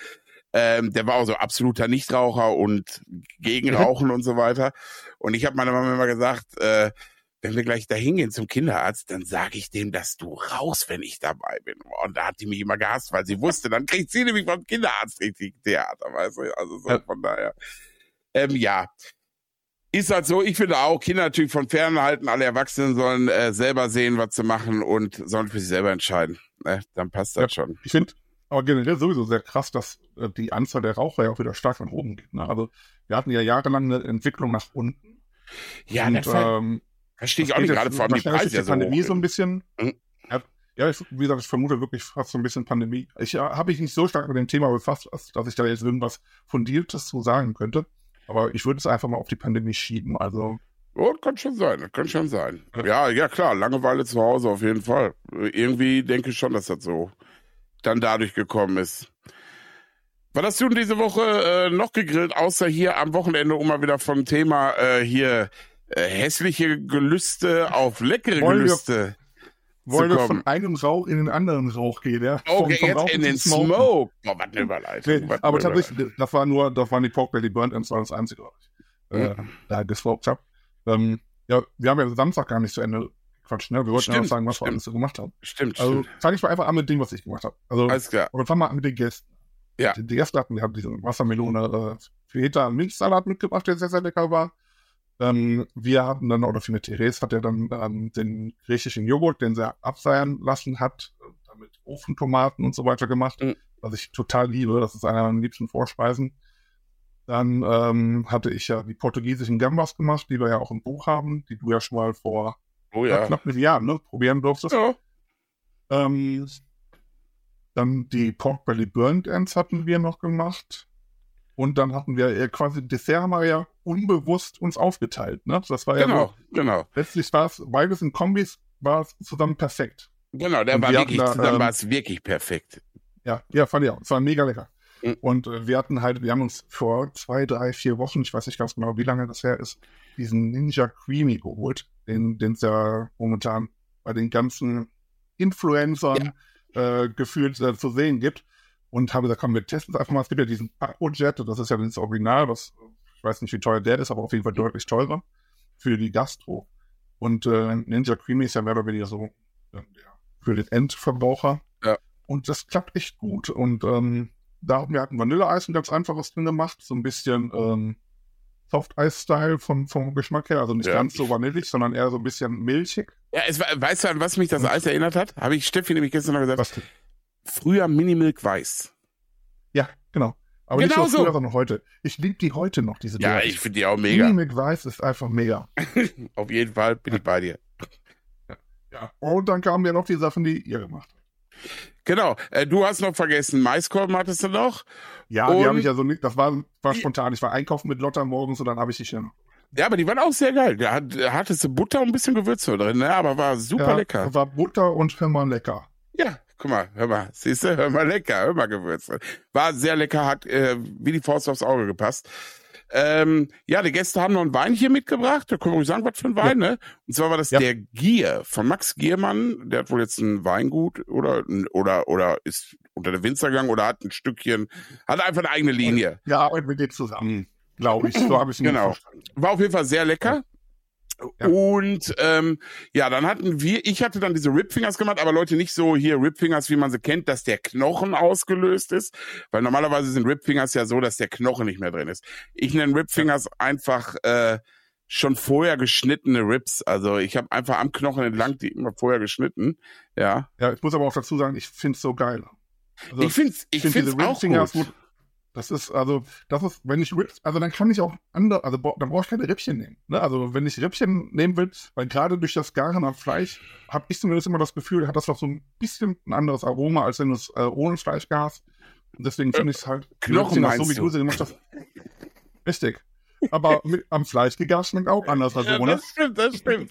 Ähm, der war auch so absoluter Nichtraucher und gegen Mhm. Rauchen und so weiter. Und ich habe meiner Mama immer gesagt, äh, wenn wir gleich da hingehen zum Kinderarzt, dann sage ich dem, dass du raus, wenn ich dabei bin. Und da hat die mich immer gehasst, weil sie wusste, dann kriegt sie nämlich vom Kinderarzt richtig Theater, weißt du? Also so von daher. Ähm, ja. Ist halt so, ich finde auch, Kinder natürlich von fern halten, alle Erwachsenen sollen äh, selber sehen, was sie machen und sollen für sich selber entscheiden. Ne? Dann passt das schon. Ich finde aber generell sowieso sehr krass, dass äh, die Anzahl der Raucher ja auch wieder stark nach oben geht. Ne? Also wir hatten ja jahrelang eine Entwicklung nach unten. Ja, und, das ähm, verstehe ich auch nicht, gerade vor allem die Preise ja durch so die Pandemie so ein bisschen. Mhm. Ja, ja, ich, wie gesagt, ich vermute wirklich fast so ein bisschen Pandemie. Ich äh, habe mich nicht so stark mit dem Thema befasst, dass ich da jetzt irgendwas Fundiertes zu sagen könnte. Aber ich würde es einfach mal auf die Pandemie schieben. Also Oh, kann schon sein, kann schon sein. Ja, ja klar, Langeweile zu Hause auf jeden Fall. Irgendwie denke ich schon, dass das so dann dadurch gekommen ist. Was hast du denn diese Woche äh, noch gegrillt, außer hier am Wochenende, um mal wieder vom Thema äh, hier äh, hässliche Gelüste auf leckere wir- Gelüste Wollen zu wir kommen? von einem Rauch in den anderen Rauch gehen, ja? Okay, Vom- vom jetzt in den zum Smoken. Smoke. Boah, was eine Überleitung. Nee, was aber tatsächlich, das war nur, das waren die Pork Belly Burnt Ends, war das einzige, was ich äh, da geswappt habe. Ähm, ja, wir haben ja Samstag gar nicht zu Ende gequatscht, ne? Wir wollten ja Stimmt, noch sagen, was wir stimmt. alles so gemacht haben. Stimmt, Also fange ich mal einfach an mit dem, was ich gemacht habe. Also, Alles klar. aber fangen wir an mit den Gästen. Ja. Die, die Gäste hatten, wir haben diesen Wassermelone, äh, Feta Minzsalat mitgebracht, der sehr, sehr lecker war. Ähm, wir hatten dann, oder für eine Therese hat er dann ähm, den griechischen Joghurt, den sie abseiern lassen hat, damit Ofentomaten und so weiter gemacht, Mhm. was ich total liebe. Das ist einer meiner liebsten Vorspeisen. Dann ähm, hatte ich ja die portugiesischen Gambas gemacht, die wir ja auch im Buch haben, die du ja schon mal vor Oh ja. ja. knapp einem Jahr ne, probieren durftest. ja. Ähm, dann die Pork Belly Burnt Ends hatten wir noch gemacht. Und dann hatten wir äh, quasi Dessert haben wir ja unbewusst uns aufgeteilt. Ne? Das war ja Genau, so, genau. letztlich war es, beides in Kombis, war es zusammen perfekt. Genau, der Und war wir wirklich, da, zusammen ähm, war es wirklich perfekt. Ja, ja, fand ich auch. Es war mega lecker. Mhm. Und äh, wir hatten halt, wir haben uns vor zwei, drei, vier Wochen, ich weiß nicht ganz genau, wie lange das her ist, diesen Ninja Creamy geholt, den den es ja momentan bei den ganzen Influencern äh, gefühlt äh, zu sehen gibt. Und habe gesagt, komm, wir testen es einfach mal. Es gibt ja diesen Paco-Jet, das ist ja das Original, das, ich weiß nicht, wie teuer der ist, aber auf jeden Fall deutlich teurer für die Gastro. Und äh, Ninja Creamy ist ja mehr oder weniger so äh, für den Endverbraucher. Ja. Und das klappt echt gut. Und ähm, da hatten wir hatten Vanilleeis, ein ganz einfaches drin gemacht, so ein bisschen ähm, Soft-Eis-Style vom, vom Geschmack her, also nicht Ja. ganz so vanillig, sondern eher so ein bisschen milchig. Ja, es weißt du, an was mich das Eis erinnert hat? Habe ich Steffi nämlich gestern noch gesagt. Was, Früher Minimilk Weiß. ja, genau. Aber Genau nicht so. früher, sondern heute. Ich liebe die heute noch, diese Ja, ich finde die auch mega. Minimilk Weiß ist einfach mega. <laughs> Auf jeden Fall bin ich bei dir. Ja. Und dann kamen ja noch die Sachen, die ihr gemacht habt. Genau. Äh, du hast noch vergessen, Maiskolben hattest du noch. Ja, Und- die habe ich ja so nicht, das war, war spontan. Ich war einkaufen mit Lotta morgens und dann habe ich die schon. Ja, aber die waren auch sehr geil. Da hat, da hattest du Butter und ein bisschen Gewürze drin, ne? aber war super ja, lecker. War Butter und hör mal lecker. Ja, guck mal, hör mal, siehst du, hör mal lecker, hör mal Gewürze. War sehr lecker, hat äh, wie die Faust aufs Auge gepasst. Ähm, ja, die Gäste haben noch ein Weinchen mitgebracht. Da können wir ruhig sagen, was für ein Wein, ne? Und zwar war das Ja. der Gier von Max Giermann. Der hat wohl jetzt ein Weingut oder oder oder ist unter der Winzer gegangen oder hat ein Stückchen, hat einfach eine eigene Linie. Ja, arbeiten mit dir zusammen, glaube ich. So habe ich ihn Genau. War auf jeden Fall sehr lecker. Ja. Und ähm, ja, dann hatten wir, ich hatte dann diese Ripfingers gemacht, aber Leute nicht so hier Ripfingers, wie man sie kennt, dass der Knochen ausgelöst ist, weil normalerweise sind Ripfingers ja so, dass der Knochen nicht mehr drin ist. Ich nenne Ripfingers einfach äh, schon vorher geschnittene Rips. Also ich habe einfach am Knochen entlang die immer vorher geschnitten. Ja, Ja, ich muss aber auch dazu sagen, ich finde es so geil. Also, ich find's, ich find find's auch Ripfingers gut. Das ist, also, das ist, wenn ich also dann kann ich auch andere, also dann brauche ich keine Rippchen nehmen. Ne? Also wenn ich Rippchen nehmen will, weil gerade durch das Garen am Fleisch habe ich zumindest immer das Gefühl, hat das noch so ein bisschen ein anderes Aroma, als wenn du es äh, ohne Fleisch garst. Und deswegen finde ich es halt, die Knochen so wie du? sie gemacht hast. Richtig. Aber mit, am Fleisch gegart schmeckt auch anders als Ja, ohne. das stimmt, das stimmt.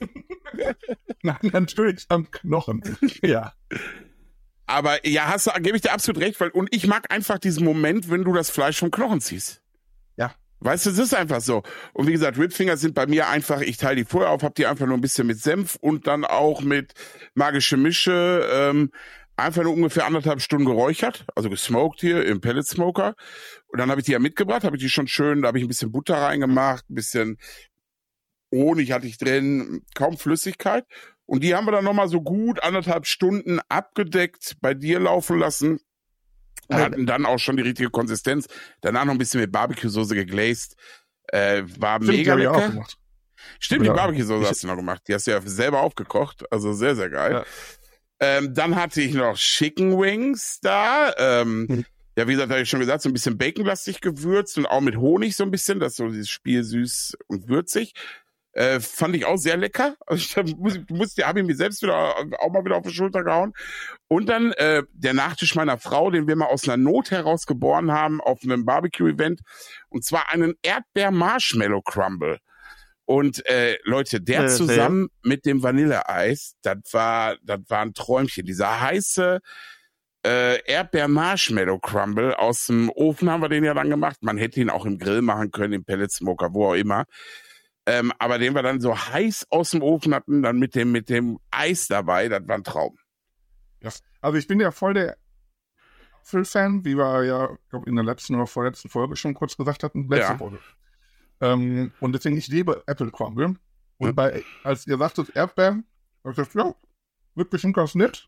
<laughs> Nein, natürlich am Knochen. Ja. Aber ja, hast du, gebe ich dir absolut recht, weil, und ich mag einfach diesen Moment, wenn du das Fleisch vom Knochen ziehst. Ja. Weißt du, es ist einfach so. Und wie gesagt, Ripfingers sind bei mir einfach, ich teile die vorher auf, hab die einfach nur ein bisschen mit Senf und dann auch mit magische Mische, ähm, einfach nur ungefähr anderthalb Stunden geräuchert, also gesmoked hier im Pellet Smoker. Und dann habe ich die ja mitgebracht, habe ich die schon schön, da habe ich ein bisschen Butter reingemacht, ein bisschen Honig hatte ich drin, kaum Flüssigkeit. Und die haben wir dann nochmal so gut anderthalb Stunden abgedeckt bei dir laufen lassen. Und Alter. hatten dann auch schon die richtige Konsistenz. Danach noch ein bisschen mit Barbecue-Soße geglazed. Äh, war Stimmt, die mega lecker. gemacht. Stimmt, Ja. die Barbecue-Soße hast du noch gemacht. Die hast du ja selber aufgekocht. Also sehr, sehr geil. Ja. Ähm, dann hatte ich noch Chicken Wings da. Ähm, Mhm. Ja, wie gesagt, habe ich schon gesagt, so ein bisschen baconlastig gewürzt und auch mit Honig so ein bisschen. Das ist so dieses Spiel süß und würzig. Äh, fand ich auch sehr lecker. <laughs> Also ich muss, muss, habe ich mir selbst wieder auch mal wieder auf die Schulter gehauen. Und dann äh, der Nachtisch meiner Frau, den wir mal aus einer Not heraus geboren haben auf einem Barbecue-Event. Und zwar einen Erdbeer-Marshmallow-Crumble. Und äh, Leute, der Äh, zusammen mit dem Vanilleeis, das war, das war ein Träumchen. Dieser heiße äh, Erdbeer-Marshmallow Crumble aus dem Ofen haben wir den ja dann gemacht. Man hätte ihn auch im Grill machen können, im Pelletsmoker, wo auch immer. Ähm, aber den wir dann so heiß aus dem Ofen hatten, dann mit dem, mit dem Eis dabei, das war ein Traum. Ja. Also ich bin ja voll der Apfel-Fan, wie wir ja, glaube in der letzten oder vorletzten Folge schon kurz gesagt hatten. Letzte Ja. Folge. Ähm, und deswegen, ich liebe Apple Crumble. Und Ja. bei, als ihr sagtet Erdbeeren, habe ich gesagt, ja, wird bestimmt ganz nett.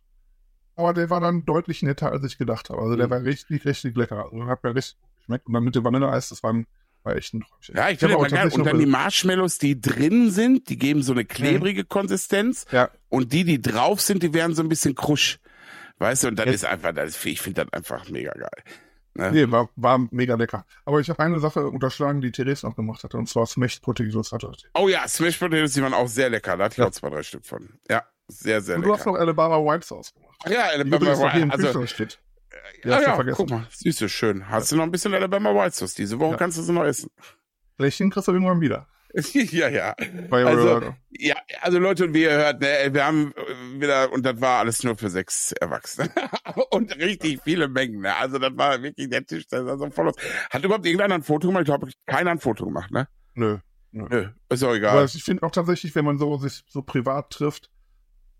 Aber der war dann deutlich netter, als ich gedacht habe. Also der Mhm. war richtig, richtig lecker. Also hat mir richtig geschmeckt. Und dann mit dem Vanilleeis, das war, ein- war echt ein Träumchen. Ja, ich finde immer geil. Und dann die Marshmallows, die drin sind, die geben so eine klebrige Konsistenz. Ja. Und die, die drauf sind, die werden so ein bisschen krusch. Weißt du, und das Ja. ist einfach, das ich finde das einfach mega geil. Ne? Nee, war, war mega lecker. Aber ich habe eine Sache unterschlagen, die Therese noch gemacht hatte, und zwar Smashed Potatoes hatte. Oh ja, Smash Potatoes, die waren auch sehr lecker. Da hatte ich Ja. auch zwei, drei Stück von. Ja, sehr, sehr Und du hast lecker. noch Alabama White Sauce gemacht. Ach ja, noch hier im also, steht. Ja, hast du ja, vergessen. guck mal, süße, schön. Hast du noch ein bisschen Alabama White Sauce? Diese Woche Ja. kannst du sie noch essen. Vielleicht den kriegst du irgendwann wieder. <laughs> ja, ja. Bei Also, äh, Ja, also Leute, und wie ihr hört, ne, wir haben äh, wieder, und das war alles nur für sechs Erwachsene. <laughs> und richtig viele Mengen, ne? Also das war wirklich der Tisch, der sah so voll aus. Hat überhaupt irgendeiner ein Foto gemacht? Ich glaube, keiner ein Foto gemacht, ne? nö. Nö, ist auch Aber egal. ich finde auch tatsächlich, wenn man so sich so privat trifft,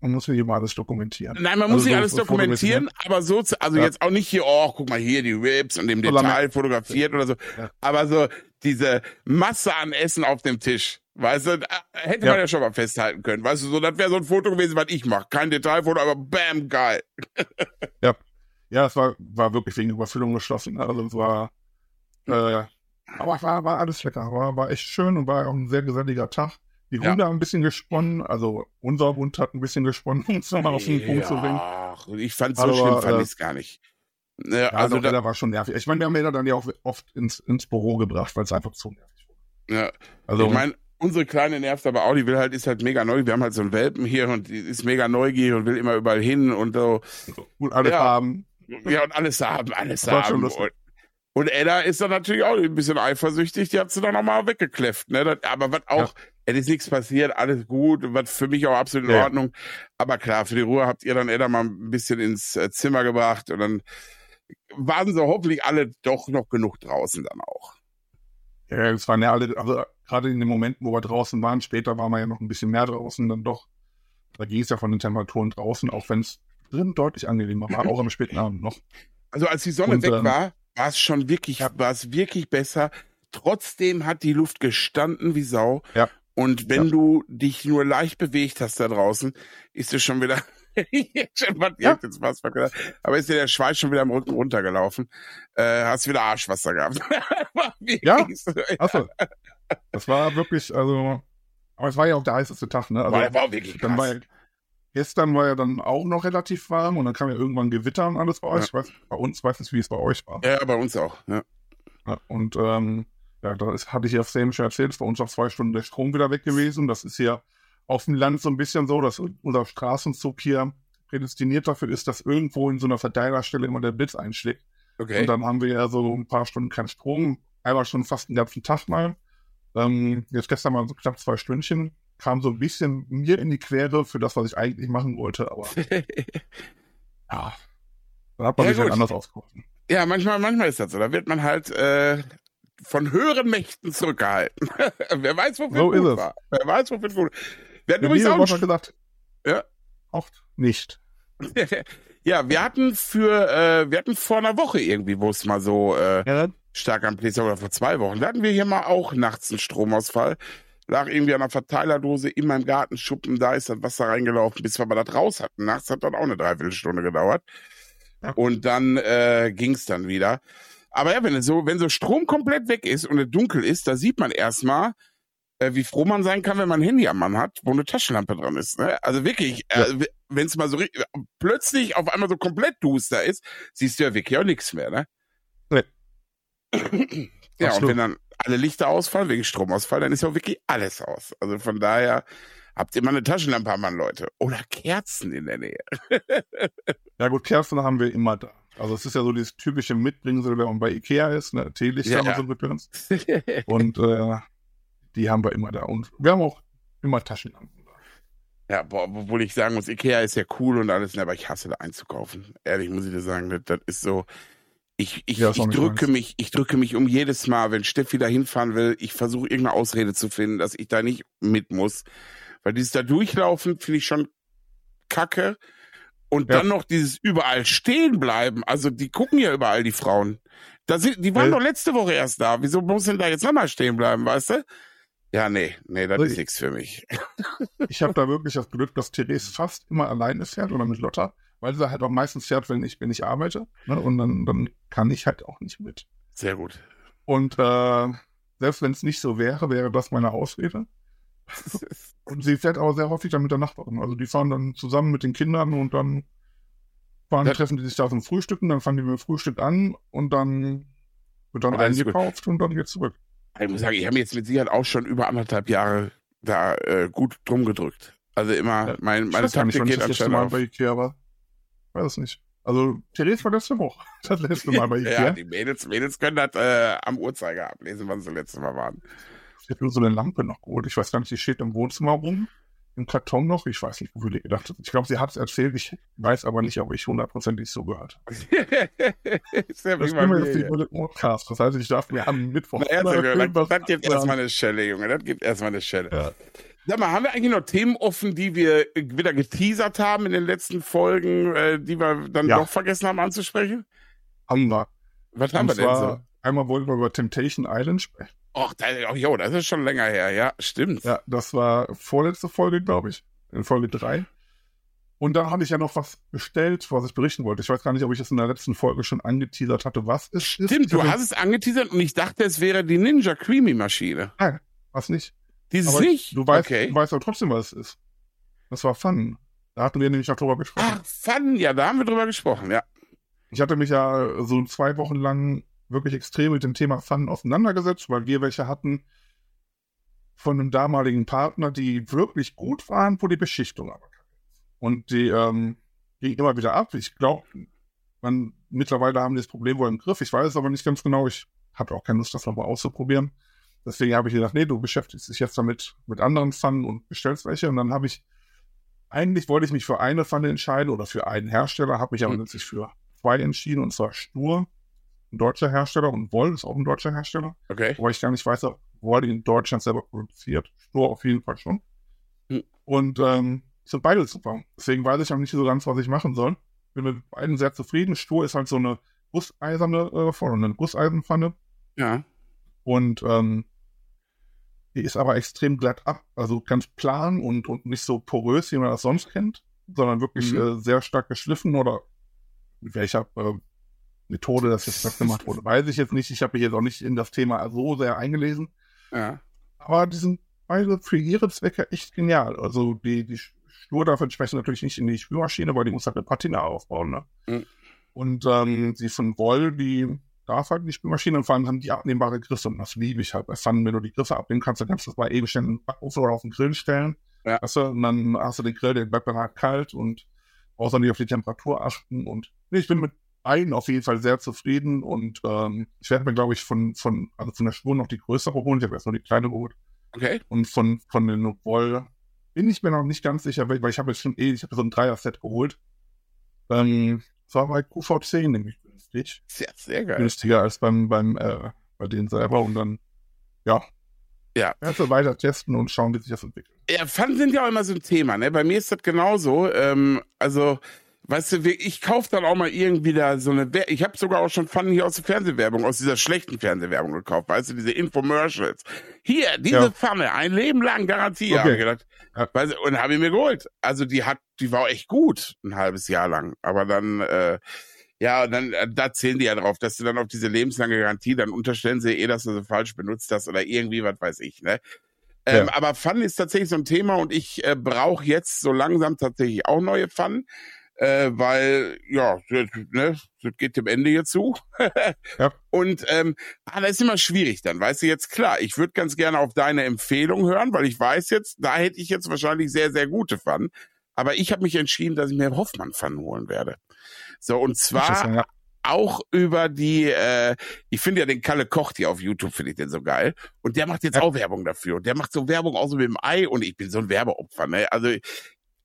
man muss ja immer alles dokumentieren. Nein, man Also muss nicht so- alles dokumentieren, aber so, zu- also Ja. jetzt auch nicht hier, oh, guck mal hier die Ribs und Solange- Detail fotografiert oder so, Ja. aber so diese Masse an Essen auf dem Tisch, weißt du, hätte Ja. man ja schon mal festhalten können, weißt du, so, das wäre so ein Foto gewesen, was ich mache, kein Detailfoto, aber bam, geil. <laughs> Ja, es war, war wirklich wegen Überfüllung geschlossen. Also es war, äh, aber es war, war alles lecker. War, war echt schön und war auch ein sehr geselliger Tag. Die Ja. Runde hat ein bisschen gesponnen, also unser Hund hat ein bisschen gesponnen, <laughs> um es nochmal auf den Punkt zu bringen. Ach, ich fand so Aber, schlimm, fand äh, ich es gar nicht. Ne, Ja, also, da, der war schon nervig. Ich meine, wir haben ihn dann ja auch oft ins, ins Büro gebracht, weil es einfach zu nervig war. ja, Also, ich meine, unsere Kleine nervt aber auch, die will halt, ist halt mega neu. Wir haben halt so einen Welpen hier und die ist mega neugierig und will immer überall hin und so. gut, alle Ja. Farben. Ja, und alles haben, alles schon haben. Und, und Edda ist dann natürlich auch ein bisschen eifersüchtig, die hat sie dann nochmal weggekläfft. Ne? Aber was auch, es ist nichts passiert, alles gut, was für mich auch absolut in Ja. Ordnung. Aber klar, für die Ruhe habt ihr dann Edda mal ein bisschen ins äh, Zimmer gebracht und dann waren sie hoffentlich alle doch noch genug draußen dann auch. Ja, es waren ja alle, also gerade in den Momenten, wo wir draußen waren, später waren wir ja noch ein bisschen mehr draußen, dann doch. Da ging es ja von den Temperaturen draußen, auch wenn es drin deutlich angenehmer war, auch am späten Abend noch. Also als die Sonne Und, weg ähm, war, war es schon wirklich, war es wirklich besser. Trotzdem hat die Luft gestanden wie Sau. Ja. Und wenn Ja. du dich nur leicht bewegt hast da draußen, ist es schon wieder, <laughs> Ja. aber ist dir der Schweiß schon wieder am Rücken runtergelaufen. Äh, hast wieder Arschwasser gehabt. <laughs> War Ja. so. Achso. Das war wirklich, also, aber es war ja auch der heißeste Tag, ne? Also, war auch wirklich dann war krass. ja, gestern war ja dann auch noch relativ warm und dann kam ja irgendwann Gewitter und alles bei euch. Ja. Ich weiß, bei uns weiß nicht, wie es bei euch war. Ja, bei uns auch. Ja. Ja, und ähm, ja, da hatte ich ja Sam schon erzählt, ist bei uns nach zwei Stunden der Strom wieder weg gewesen. Das ist hier auf dem Land so ein bisschen so, dass unser Straßenzug hier prädestiniert dafür ist, dass irgendwo in so einer Verteilerstelle immer der Blitz einschlägt. Okay. Und dann haben wir ja so ein paar Stunden keinen Strom, einmal schon fast den ganzen Tag mal. Ähm, jetzt gestern mal so knapp zwei Stündchen, kam so ein bisschen mir in die Quere für das, was ich eigentlich machen wollte, aber <laughs> ja, dann hat man Ja, sich halt gut. anders ausgeholfen. ja, manchmal, manchmal ist das so. Da wird man halt äh, von höheren Mächten zurückgehalten. <laughs> Wer weiß, wofür So es gut war. Wer weiß, wofür es gut Wir hatten übrigens auch einen gesagt, Ja. auch nicht. <laughs> ja, wir hatten für, äh, wir hatten vor einer Woche irgendwie, wo es mal so äh, Ja, stark am war, oder vor zwei Wochen, da hatten wir hier mal auch nachts einen Stromausfall. Lag irgendwie an einer Verteilerdose in meinem Gartenschuppen, da ist das Wasser reingelaufen, bis wir mal das raus hatten. Nachts hat dann auch eine Dreiviertelstunde gedauert. Ja. Und dann äh, ging's dann wieder. Aber ja, wenn es so, wenn so Strom komplett weg ist und es dunkel ist, da sieht man erstmal, äh, wie froh man sein kann, wenn man ein Handy am Mann hat, wo eine Taschenlampe dran ist. Ne? Also wirklich, Ja. äh, wenn es mal so plötzlich auf einmal so komplett duster ist, siehst du ja wirklich auch nichts mehr, ne? Nee. ja, und Absolut. wenn dann alle Lichter ausfallen wegen Stromausfall, dann ist ja auch wirklich alles aus. Also von daher habt ihr mal eine Taschenlampe am Mann, Leute. Oder Kerzen in der Nähe. <laughs> Ja gut, Kerzen haben wir immer da. Also es ist ja so dieses typische Mitbringsel, wenn man bei Ikea ist, ne, Teelichter Ja, und ja. so. <laughs> Und äh, die haben wir immer da. Und wir haben auch immer Taschenlampen da. Ja, boah, obwohl ich sagen muss, Ikea ist ja cool und alles, aber ich hasse da einzukaufen. Ehrlich muss ich dir sagen, das, das ist so. Ich, ich, Ja, ich drücke mich, ich drücke mich um jedes Mal, wenn Steffi da hinfahren will, ich versuche irgendeine Ausrede zu finden, dass ich da nicht mit muss. Weil dieses da durchlaufen finde ich schon kacke. Und Ja. dann noch dieses überall stehen bleiben. Also die gucken ja überall, die Frauen. Da sind, die waren Ja. doch letzte Woche erst da. Wieso muss denn da jetzt nochmal stehen bleiben, weißt du? Ja, nee, nee, das Also ist ich- nichts für mich. Ich habe da wirklich das Glück, dass Therese fast immer alleine fährt oder mit Lotta, weil sie halt auch meistens fährt, wenn ich, wenn ich arbeite. Ne? Und dann, dann kann ich halt auch nicht mit. Sehr gut. Und äh, selbst wenn es nicht so wäre, wäre das meine Ausrede. <laughs> Und sie fährt aber sehr häufig dann mit der Nachbarin. Also die fahren dann zusammen mit den Kindern und dann fahren, Ja. treffen die sich da zum Frühstücken, dann fangen die mit dem Frühstück an und dann wird dann Und eingekauft und dann geht's zurück. Ich muss sagen, ich habe jetzt mit Sicherheit auch schon über anderthalb Jahre da äh, gut drum gedrückt. Also immer, mein, meine nicht, Taktik ich geht anscheinend auf. bei Ikea war. Weiß es nicht. Also Therese war letzte Woche. <laughs> Das letzte Mal bei <laughs> Ikea. Ja, die Mädels, Mädels können das äh, am Uhrzeiger ablesen, wann sie letztes Mal waren. Ich habe nur so eine Lampe noch geholt. Ich weiß gar nicht, die steht im Wohnzimmer rum. Im Karton noch. Ich weiß nicht, wofür die gedacht hat. Ich glaube, sie hat es erzählt. Ich weiß aber nicht, ob ich hundertprozentig so gehört habe. <laughs> ist ja Das wie bei mir jetzt nicht hier. über den Podcast. Das heißt, ich darf mir am Mittwoch. Na, irgendwas das, das gibt erstmal eine Schelle, Junge. Das gibt erstmal eine Schelle. Ja. Sag mal, haben wir eigentlich noch Themen offen, die wir wieder geteasert haben in den letzten Folgen, äh, die wir dann Ja. doch vergessen haben anzusprechen? Haben wir. Was haben Und wir denn so? einmal wollten wir über Temptation Island sprechen. Och, da, oh, jo, das ist schon länger her. Ja, stimmt. Ja, das war vorletzte Folge, glaube ich. In Folge 3. Und dann hatte ich ja noch was bestellt, was ich berichten wollte. Ich weiß gar nicht, ob ich das in der letzten Folge schon angeteasert hatte, was es ist. Stimmt, du hast es angeteasert und ich dachte, es wäre die Ninja Creamy Maschine. Nein, was nicht. Die ist Aber nicht? Du weißt, okay. du weißt aber trotzdem, was es ist. Das war Fun. Da hatten wir nämlich auch drüber gesprochen. Ach, Fun, ja, da haben wir drüber gesprochen, ja. Ich hatte mich ja so zwei Wochen lang wirklich extrem mit dem Thema Fun auseinandergesetzt, weil wir welche hatten von einem damaligen Partner, die wirklich gut waren, wo die Beschichtung aber kacke ist. Und die ähm, ging immer wieder ab. Ich glaube, man mittlerweile haben die das Problem wohl im Griff. Ich weiß es aber nicht ganz genau. Ich hatte auch keine Lust, das nochmal auszuprobieren. Deswegen habe ich gedacht, nee, du beschäftigst dich jetzt damit mit anderen Pfannen und bestellst welche. Und dann habe ich, eigentlich wollte ich mich für eine Pfanne entscheiden oder für einen Hersteller, habe mich aber Mhm. letztlich für zwei entschieden, und zwar Stur, ein deutscher Hersteller, und Woll ist auch ein deutscher Hersteller. Okay. Wobei ich gar nicht weiß, ob Woll in Deutschland selber produziert. Stur auf jeden Fall schon. Mhm. Und ähm, sind beide super. Deswegen weiß ich auch nicht so ganz, was ich machen soll. Bin mit beiden sehr zufrieden. Stur ist halt so eine gusseiserne äh, Pfanne, eine Gusseisenpfanne. Ja. Und ähm, die ist aber extrem glatt ab, also ganz plan und, und nicht so porös, wie man das sonst kennt, sondern wirklich Mhm. äh, sehr stark geschliffen oder mit welcher äh, Methode das jetzt gemacht wurde, weiß ich jetzt nicht. Ich habe mich jetzt auch nicht in das Thema so sehr eingelesen, Ja. aber die sind beide für ihre Zwecke echt genial. Also die, die Schnur darf entsprechend natürlich nicht in die Spülmaschine, weil die muss halt eine Patina aufbauen. Ne? Mhm. Und ähm, die von Woll, die darf halt die Spülmaschine und vor allem haben die abnehmbare Griffe und das liebe ich halt bei Pfannen. Wenn du die Griffe abnehmen kannst, dann kannst du das mal eben schnell in den Backofen oder auf den Grill stellen. Ja. Weißt du, und dann hast du den Grill, der bleibt dann halt kalt und brauchst dann nicht auf die Temperatur achten. Und nee, ich bin mit beiden auf jeden Fall sehr zufrieden und ähm, ich werde mir, glaube ich, von, von, also von der Spur noch die größere holen. Ich habe erst nur die kleine geholt. Okay. Und von, von den Woll bin ich mir noch nicht ganz sicher, weil ich habe jetzt schon eh, ich habe so ein Dreier-Set geholt. Ähm, das war bei QVC nämlich günstig. Sehr, sehr geil. Günstiger als beim, beim, äh, bei denen selber und dann, ja. Ja. Erst weiter testen und schauen, wie sich das entwickelt. Ja, Pfannen sind ja auch immer so ein Thema, ne? Bei mir ist das genauso. Ähm, also, weißt du, ich kaufe dann auch mal irgendwie da so eine, Wer- ich habe sogar auch schon Pfannen hier aus der Fernsehwerbung, aus dieser schlechten Fernsehwerbung gekauft, weißt du, diese Infomercials. Hier, diese Ja. Pfanne, ein Leben lang Garantie, Okay. habe ich gedacht. Ja. Weißt du, und habe ich mir geholt. Also die hat, die war echt gut, ein halbes Jahr lang. Aber dann, äh, ja, und dann, äh, da zählen die ja drauf, dass du dann auf diese lebenslange Garantie, dann unterstellen sie eh, dass du sie falsch benutzt hast oder irgendwie, was weiß ich, ne? Ähm, Ja. Aber Pfannen ist tatsächlich so ein Thema und ich äh, brauche jetzt so langsam tatsächlich auch neue Pfannen, äh, weil, ja, das, ne, das geht dem Ende hier zu. <laughs> Ja. Und ähm, ah, das ist immer schwierig dann, weißt du jetzt, klar, ich würde ganz gerne auf deine Empfehlung hören, weil ich weiß jetzt, da hätte ich jetzt wahrscheinlich sehr, sehr gute Pfannen. Aber ich habe mich entschieden, dass ich mir Hoffmann-Pfannen holen werde. So, und zwar auch über die, äh, ich finde ja den Kalle Kocht hier auf YouTube, finde ich den so geil. Und der macht jetzt Ja. auch Werbung dafür. Und der macht so Werbung auch so mit dem Ei und ich bin so ein Werbeopfer, ne? Also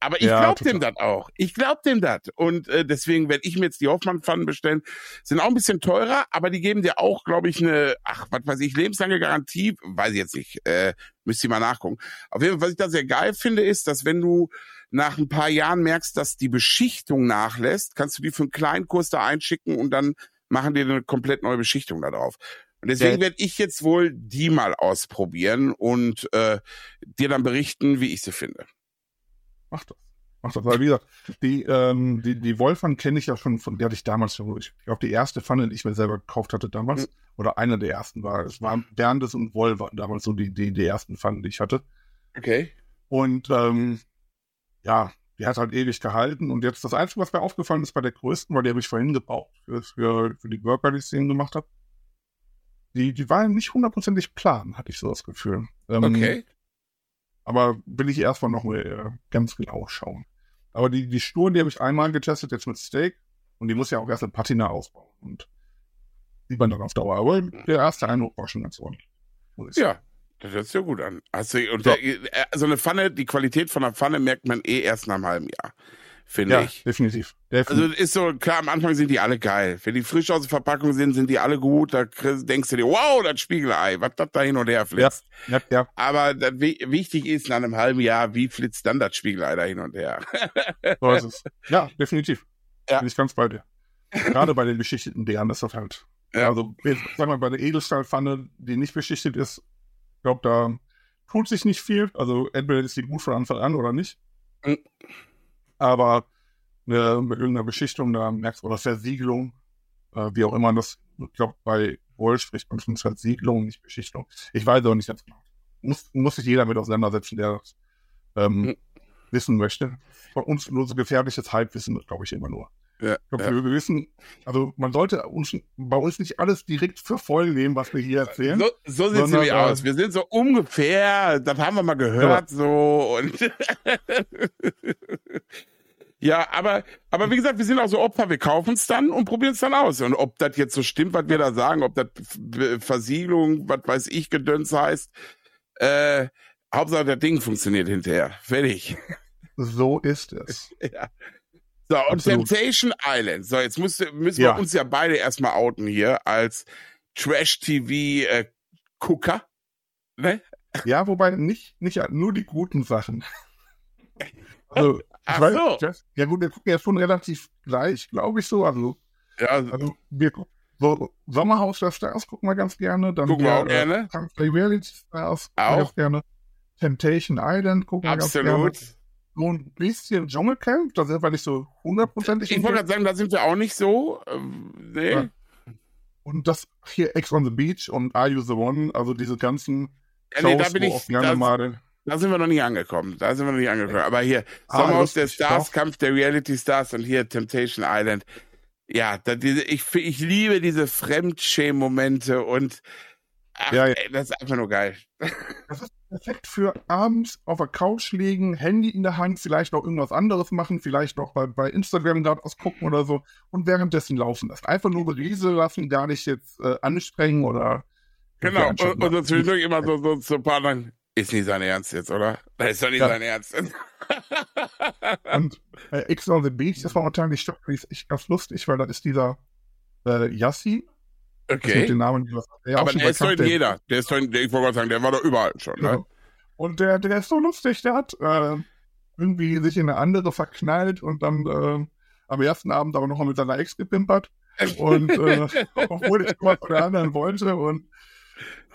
Aber ich Ja, glaub total. dem das auch. Ich glaub dem das. Und äh, deswegen werde ich mir jetzt die Hoffmann-Pfannen bestellen. Sind auch ein bisschen teurer, aber die geben dir auch, glaube ich, eine, ach, was weiß ich, lebenslange Garantie. Weiß ich jetzt nicht. Äh, müsst ihr mal nachgucken. Auf jeden Fall, was ich da sehr geil finde, ist, dass wenn du nach ein paar Jahren merkst, dass die Beschichtung nachlässt, kannst du die für einen kleinen Kurs da einschicken und dann machen die eine komplett neue Beschichtung da drauf. Und deswegen werde ich jetzt wohl die mal ausprobieren und äh, dir dann berichten, wie ich sie finde. Mach das. Mach das. Weil, wie gesagt, die, ähm, die, die Wolfern kenne ich ja schon, von der hatte ich damals schon. Ich glaube, die erste Pfanne, die ich mir selber gekauft hatte damals, oder eine der ersten war, es waren Berndes und waren damals so die, die, die ersten Pfannen, die ich hatte. Okay. Und ähm, ja, die hat halt ewig gehalten. Und jetzt das Einzige, was mir aufgefallen ist bei der größten, weil die habe ich vorhin gebraucht für, für, die Worker, die ich eben gemacht habe. Die, die waren nicht hundertprozentig plan, hatte ich so das Gefühl. Ähm, Okay. aber will ich erstmal noch mal äh, ganz genau schauen. Aber die, die Stur, die habe ich einmal getestet, jetzt mit Steak. Und die muss ja auch erst eine Patina ausbauen. Und sieht man dann auf Dauer. Aber der erste Eindruck war schon ganz ordentlich. Ja, das hört sich ja gut an. Also, und Ja. der, äh, so eine Pfanne, die Qualität von einer Pfanne merkt man eh erst nach einem halben Jahr, finde Ja, ich. definitiv. Also definitiv. ist so, klar, am Anfang sind die alle geil. Wenn die frisch aus der Verpackung sind, sind die alle gut. Da denkst du dir, wow, das Spiegelei, was das da hin und her ja, flitzt. ja, ja. Aber das, wi- wichtig ist nach einem halben Jahr, wie flitzt dann das Spiegelei da hin und her? <laughs> So ist es. Ja, definitiv. Ja. Bin ich ganz bei dir. Gerade bei den beschichteten Dingern ist das halt. Ja. Also, jetzt, sag mal, bei der Edelstahlpfanne, die nicht beschichtet ist, glaube, da tut sich nicht viel. Also, entweder ist die gut von Anfang an oder nicht. Mhm. Aber ne, mit irgendeiner Beschichtung, da merkst du, oder Versiegelung, äh, wie auch immer das, ich glaube, bei Woll spricht man von Versiegelung, nicht Beschichtung. Ich weiß auch nicht ganz genau. Muss, muss sich jeder mit auseinandersetzen, der das ähm, Mhm. wissen möchte. Bei uns nur so gefährliches Halbwissen, glaube ich, immer nur. Ja, Ich glaube, ja. wir wissen, also man sollte uns, bei uns nicht alles direkt für voll nehmen, was wir hier erzählen. So, so sieht's Sondern, nämlich äh, aus. Wir sind so ungefähr, das haben wir mal gehört, so und <laughs> ja, aber aber wie gesagt, wir sind auch so Opfer. Wir kaufen es dann und probieren es dann aus. Und ob das jetzt so stimmt, was wir da sagen, ob das Versiegelung, was weiß ich, Gedöns heißt, äh, Hauptsache das Ding funktioniert hinterher. Fertig. So ist es. <laughs> Ja. So, und Absolut. Temptation Island. So, jetzt müsste, müssen Ja. wir uns ja beide erstmal outen hier als Trash-TV-Gucker. ne? Ja, wobei nicht, nicht nur die guten Sachen. <laughs> Also, Ach weiß, so. das- ja gut, wir gucken ja schon relativ gleich, glaube ich so. Also, Ja, also wir gucken so Sommerhaus der Stars gucken wir ganz gerne. Dann Gucken wir auch gerne. Äh, Reality Stars Auch. ganz gerne. Temptation Island gucken wir ganz gerne. absolut. So ein bisschen Dschungelcamp, da sind wir nicht so hundertprozentig. Ich wollte gerade sagen, da sind wir auch nicht so. Ähm, nee. Ja. Und das hier Ex on the Beach und Are You the One, also diese ganzen Ja, nee, da Shows, bin wo ich, auch gerne da, mal da sind wir noch nicht angekommen. Da sind wir noch nicht angekommen. Aber hier, Ah, Sommerhaus der Stars, doch. Kampf der Reality Stars und hier Temptation Island. Ja, da, diese, ich, ich liebe diese Fremdschämen-Momente und ach, Ja, ja. Ey, das ist einfach nur geil. Das ist perfekt für abends auf der Couch liegen, Handy in der Hand, vielleicht noch irgendwas anderes machen, vielleicht noch bei, bei Instagram gerade was gucken oder so und währenddessen laufen lassen. Einfach nur Beriese lassen, gar nicht jetzt äh, anstrengen oder. Genau, und, und so zwischendurch immer so, so, paar dann, ist nicht sein Ernst jetzt, oder? Das ist doch nicht Ja. sein Ernst. <laughs> Und äh, X on the Beach, das war momentan die Stadt, die ist echt ganz lustig, weil da ist dieser äh, Yassi, Okay. den Namen, der Aber der ist doch in der- jeder. Der ist doch in, ich wollte gerade sagen, der war doch überall schon, ne? Genau. Und der, der ist so lustig, der hat äh, irgendwie sich in eine andere verknallt und dann äh, am ersten Abend aber noch mal mit seiner Ex gepimpert. Und äh, <laughs> obwohl ich was von der anderen wollte. Und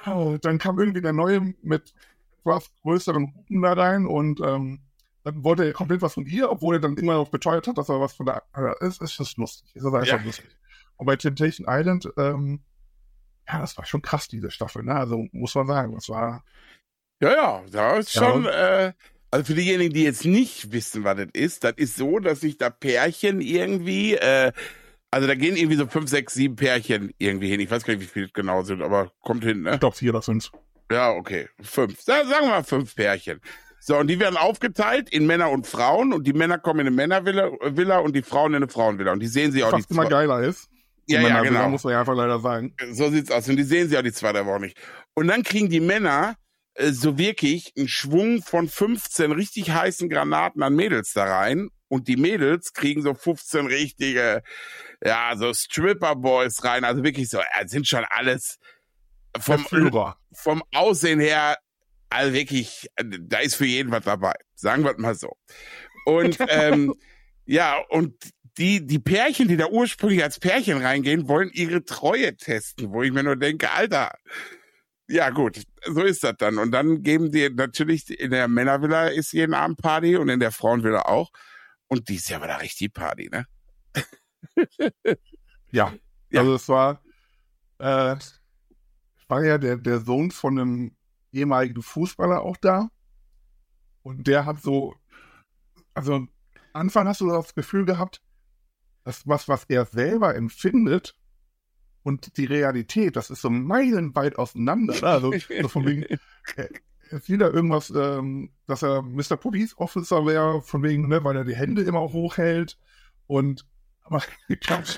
oh, dann kam irgendwie der Neue mit etwas größeren Hupen da rein und ähm, dann wollte er komplett was von ihr, obwohl er dann immer noch beteuert hat, dass er was von der anderen ist. Ist das lustig. Ist das einfach Ja. lustig. Und bei Temptation Island, ähm, ja, das war schon krass, diese Staffel, ne? Also muss man sagen, das war Ja, ja, da ist Ja. schon, äh, also für diejenigen, die jetzt nicht wissen, was das ist, das ist so, dass sich da Pärchen irgendwie, äh, also da gehen irgendwie so fünf, sechs, sieben Pärchen irgendwie hin. Ich weiß gar nicht, wie viele genau sind, aber kommt hin, ne? ich glaube vier oder fünf. Ja, okay. Fünf. Sa- Sagen wir mal fünf Pärchen. So, und die werden aufgeteilt in Männer und Frauen und die Männer kommen in eine Männervilla äh, Villa und die Frauen in eine Frauenvilla. Und die sehen sie auch fast die immer geiler ist. Ja, ja, genau. muss man ja einfach leider sagen. So sieht's aus. Und die sehen sie auch die zwei der Woche nicht. Und dann kriegen die Männer äh, so wirklich einen Schwung von 15 richtig heißen Granaten an Mädels da rein und die Mädels kriegen so 15 richtige, ja, so Stripper-Boys rein. Also wirklich so, äh, sind schon alles vom, vom Aussehen her, also wirklich, da ist für jeden was dabei. Sagen wir mal so. Und <laughs> ähm, ja, und die, die Pärchen, die da ursprünglich als Pärchen reingehen, wollen ihre Treue testen, wo ich mir nur denke, Alter, ja gut, so ist das dann. Und dann geben die natürlich, in der Männervilla ist jeden Abend Party und in der Frauenvilla auch. Und dies Jahr war da richtig Party, ne? <laughs> ja, ja, also es war, äh, war ja der, der Sohn von einem ehemaligen Fußballer auch da. Und der hat so, also Anfang hast du das Gefühl gehabt, dass was, was er selber empfindet und die Realität, das ist so meilenweit auseinander. Ne? Also, so von wegen, <laughs> es wieder irgendwas, ähm, dass er Mr. Police Officer wäre, von wegen, ne, weil er die Hände immer hochhält und aber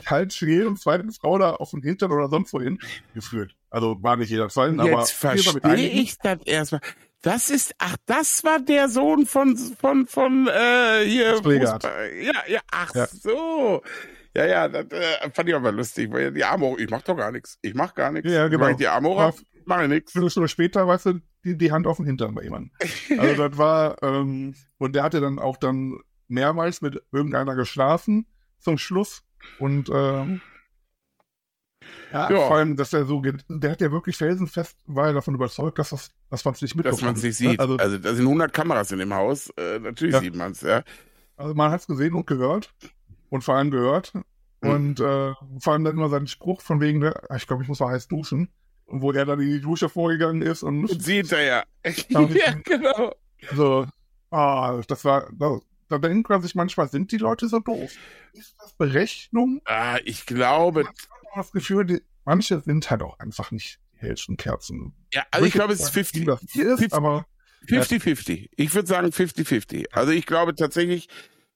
kalt schwer und zweite Frau da auf dem Hintern oder sonst wohin geführt. Also war nicht jeder Fall, aber jetzt verstehe ich das erstmal. Das ist, ach, das war der Sohn von, von, von, äh, hier. Ja, ja, ach ja. so. Ja, ja, das äh, fand ich aber lustig, weil die Arme, ich mach doch gar nichts. Ich mach gar nichts. Ja, genau. Mach ich die Arme hoch, mach ich nichts. Eine Stunde später, weißt du, die, die Hand auf den Hintern bei jemandem. Also das war, ähm, und der hatte dann auch dann mehrmals mit irgendeiner geschlafen zum Schluss. Und ähm, ja, ja, vor allem, dass er so, der hat ja wirklich felsenfest, war er davon überzeugt, dass, das, dass man es nicht mitbekommt. Dass man es nicht sieht. Also, also da sind 100 Kameras in dem Haus, äh, natürlich ja. sieht man es, ja. Also man hat es gesehen und gehört und vor allem gehört. Mhm. Und äh, vor allem dann immer seinen Spruch von wegen, ne, ich glaube, ich muss mal heiß duschen. Und wo er dann in die Dusche vorgegangen ist und, und sieht er ja. <laughs> ja, genau. So, ah, das war, da denkt man sich manchmal, sind die Leute so doof? Ist das Berechnung? Ah, ich glaube, das Gefühl, die, manche sind halt auch einfach nicht die hellsten Kerzen. Ja, also ich glaube, es ist 50. 50 aber 50-50. Ich würde sagen 50-50. Also ich glaube tatsächlich,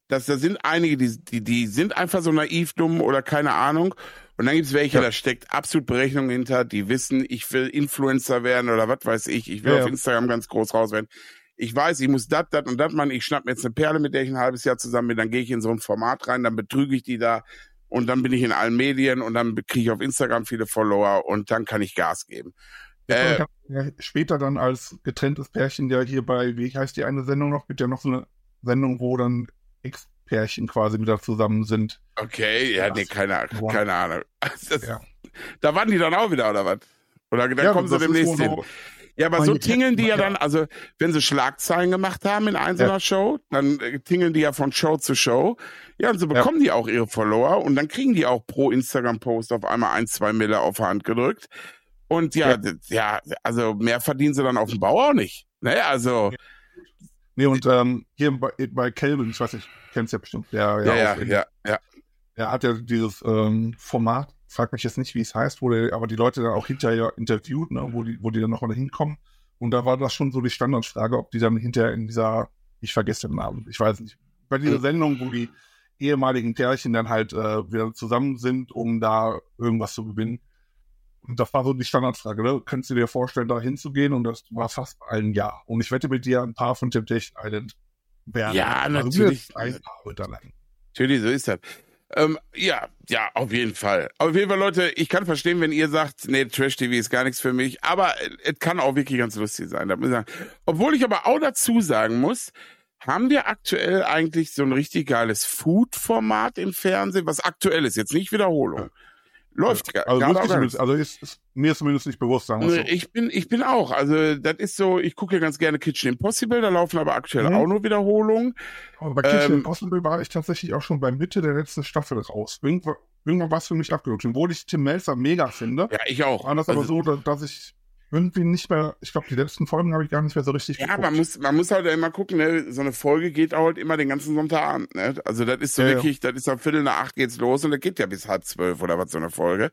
dass da sind einige, die, die, die sind einfach so naiv dumm oder keine Ahnung. Und dann gibt's welche, ja. da steckt absolut Berechnung hinter, die wissen, ich will Influencer werden oder was weiß ich, ich will ja, auf Instagram ganz groß raus werden. Ich weiß, ich muss dat, dat und dat machen, ich schnapp mir jetzt eine Perle, mit der ich ein halbes Jahr zusammen bin, dann gehe ich in so ein Format rein, dann betrüge ich die da, und dann bin ich in allen Medien und dann kriege ich auf Instagram viele Follower und dann kann ich Gas geben. Äh, ja, später dann als getrenntes Pärchen ja hier bei, wie heißt die eine Sendung noch, gibt ja noch so eine Sendung, wo dann Ex-Pärchen quasi wieder zusammen sind. Okay, ja, nee, keine, keine Ahnung. <laughs> Das, ja. Da waren die dann auch wieder, oder was? Oder dann ja, kommen sie demnächst hin. Ja, aber so tingeln die ja dann, also wenn sie Schlagzeilen gemacht haben in einzelner ja. Show, dann äh, tingeln die ja von Show zu Show. Ja, und so bekommen ja. die auch ihre Follower und dann kriegen die auch pro Instagram-Post auf einmal ein, zwei Mille auf Hand gedrückt. Und ja, ja, ja, also mehr verdienen sie dann auf dem Bau auch nicht. Ne, also. Nee, und ähm, hier bei, bei Kelvin, ich weiß nicht, kennst ja bestimmt, der ja, ja, ja, ja, ja. Er hat ja dieses ähm, Format frag mich jetzt nicht, wie es heißt, wo der, aber die Leute dann auch hinterher interviewt, ne, wo die, wo die dann nochmal hinkommen. Und da war das schon so die Standardfrage, ob die dann hinterher in dieser, ich vergesse den Namen, ich weiß nicht, bei dieser Sendung, wo die ehemaligen Pärchen dann halt äh, wieder zusammen sind, um da irgendwas zu gewinnen. Und das war so die Standardfrage, ne? Könntest du dir vorstellen, da hinzugehen? Und das war fast ein Ja. Und ich wette mit dir, ein paar von Temptation Island werden. Ja, also natürlich. Ein paar Natürlich, so ist das. Ähm, ja, ja, auf jeden Fall. Auf jeden Fall, Leute, ich kann verstehen, wenn ihr sagt, nee, Trash-TV ist gar nichts für mich, aber es kann auch wirklich ganz lustig sein. Ich sagen. Obwohl ich aber auch dazu sagen muss, haben wir aktuell eigentlich so ein richtig geiles Food-Format im Fernsehen, was aktuell ist, jetzt nicht Wiederholung. Läuft ja, also, also, also ist, ist, mir ist zumindest nicht bewusst, sagen wir so. Ich bin, ich bin auch. Also das ist so, ich gucke ja ganz gerne Kitchen Impossible, da laufen aber aktuell mhm. auch nur Wiederholungen. Aber bei Kitchen ähm, Impossible war ich tatsächlich auch schon bei Mitte der letzten Staffel raus. Irgendwann, irgendwann war es für mich abgerutscht. Obwohl ich Tim Melzer mega finde. Ja, ich auch. War das also, aber so, dass, dass ich irgendwie nicht mehr, ich glaube, die letzten Folgen habe ich gar nicht mehr so richtig Ja, geguckt. man muss, man muss halt immer gucken, ne? so eine Folge geht auch halt immer den ganzen Sonntagabend, ne? Also das ist so ja, wirklich, ja. das ist am Viertel nach acht geht's los und das geht ja bis halb zwölf oder was so eine Folge.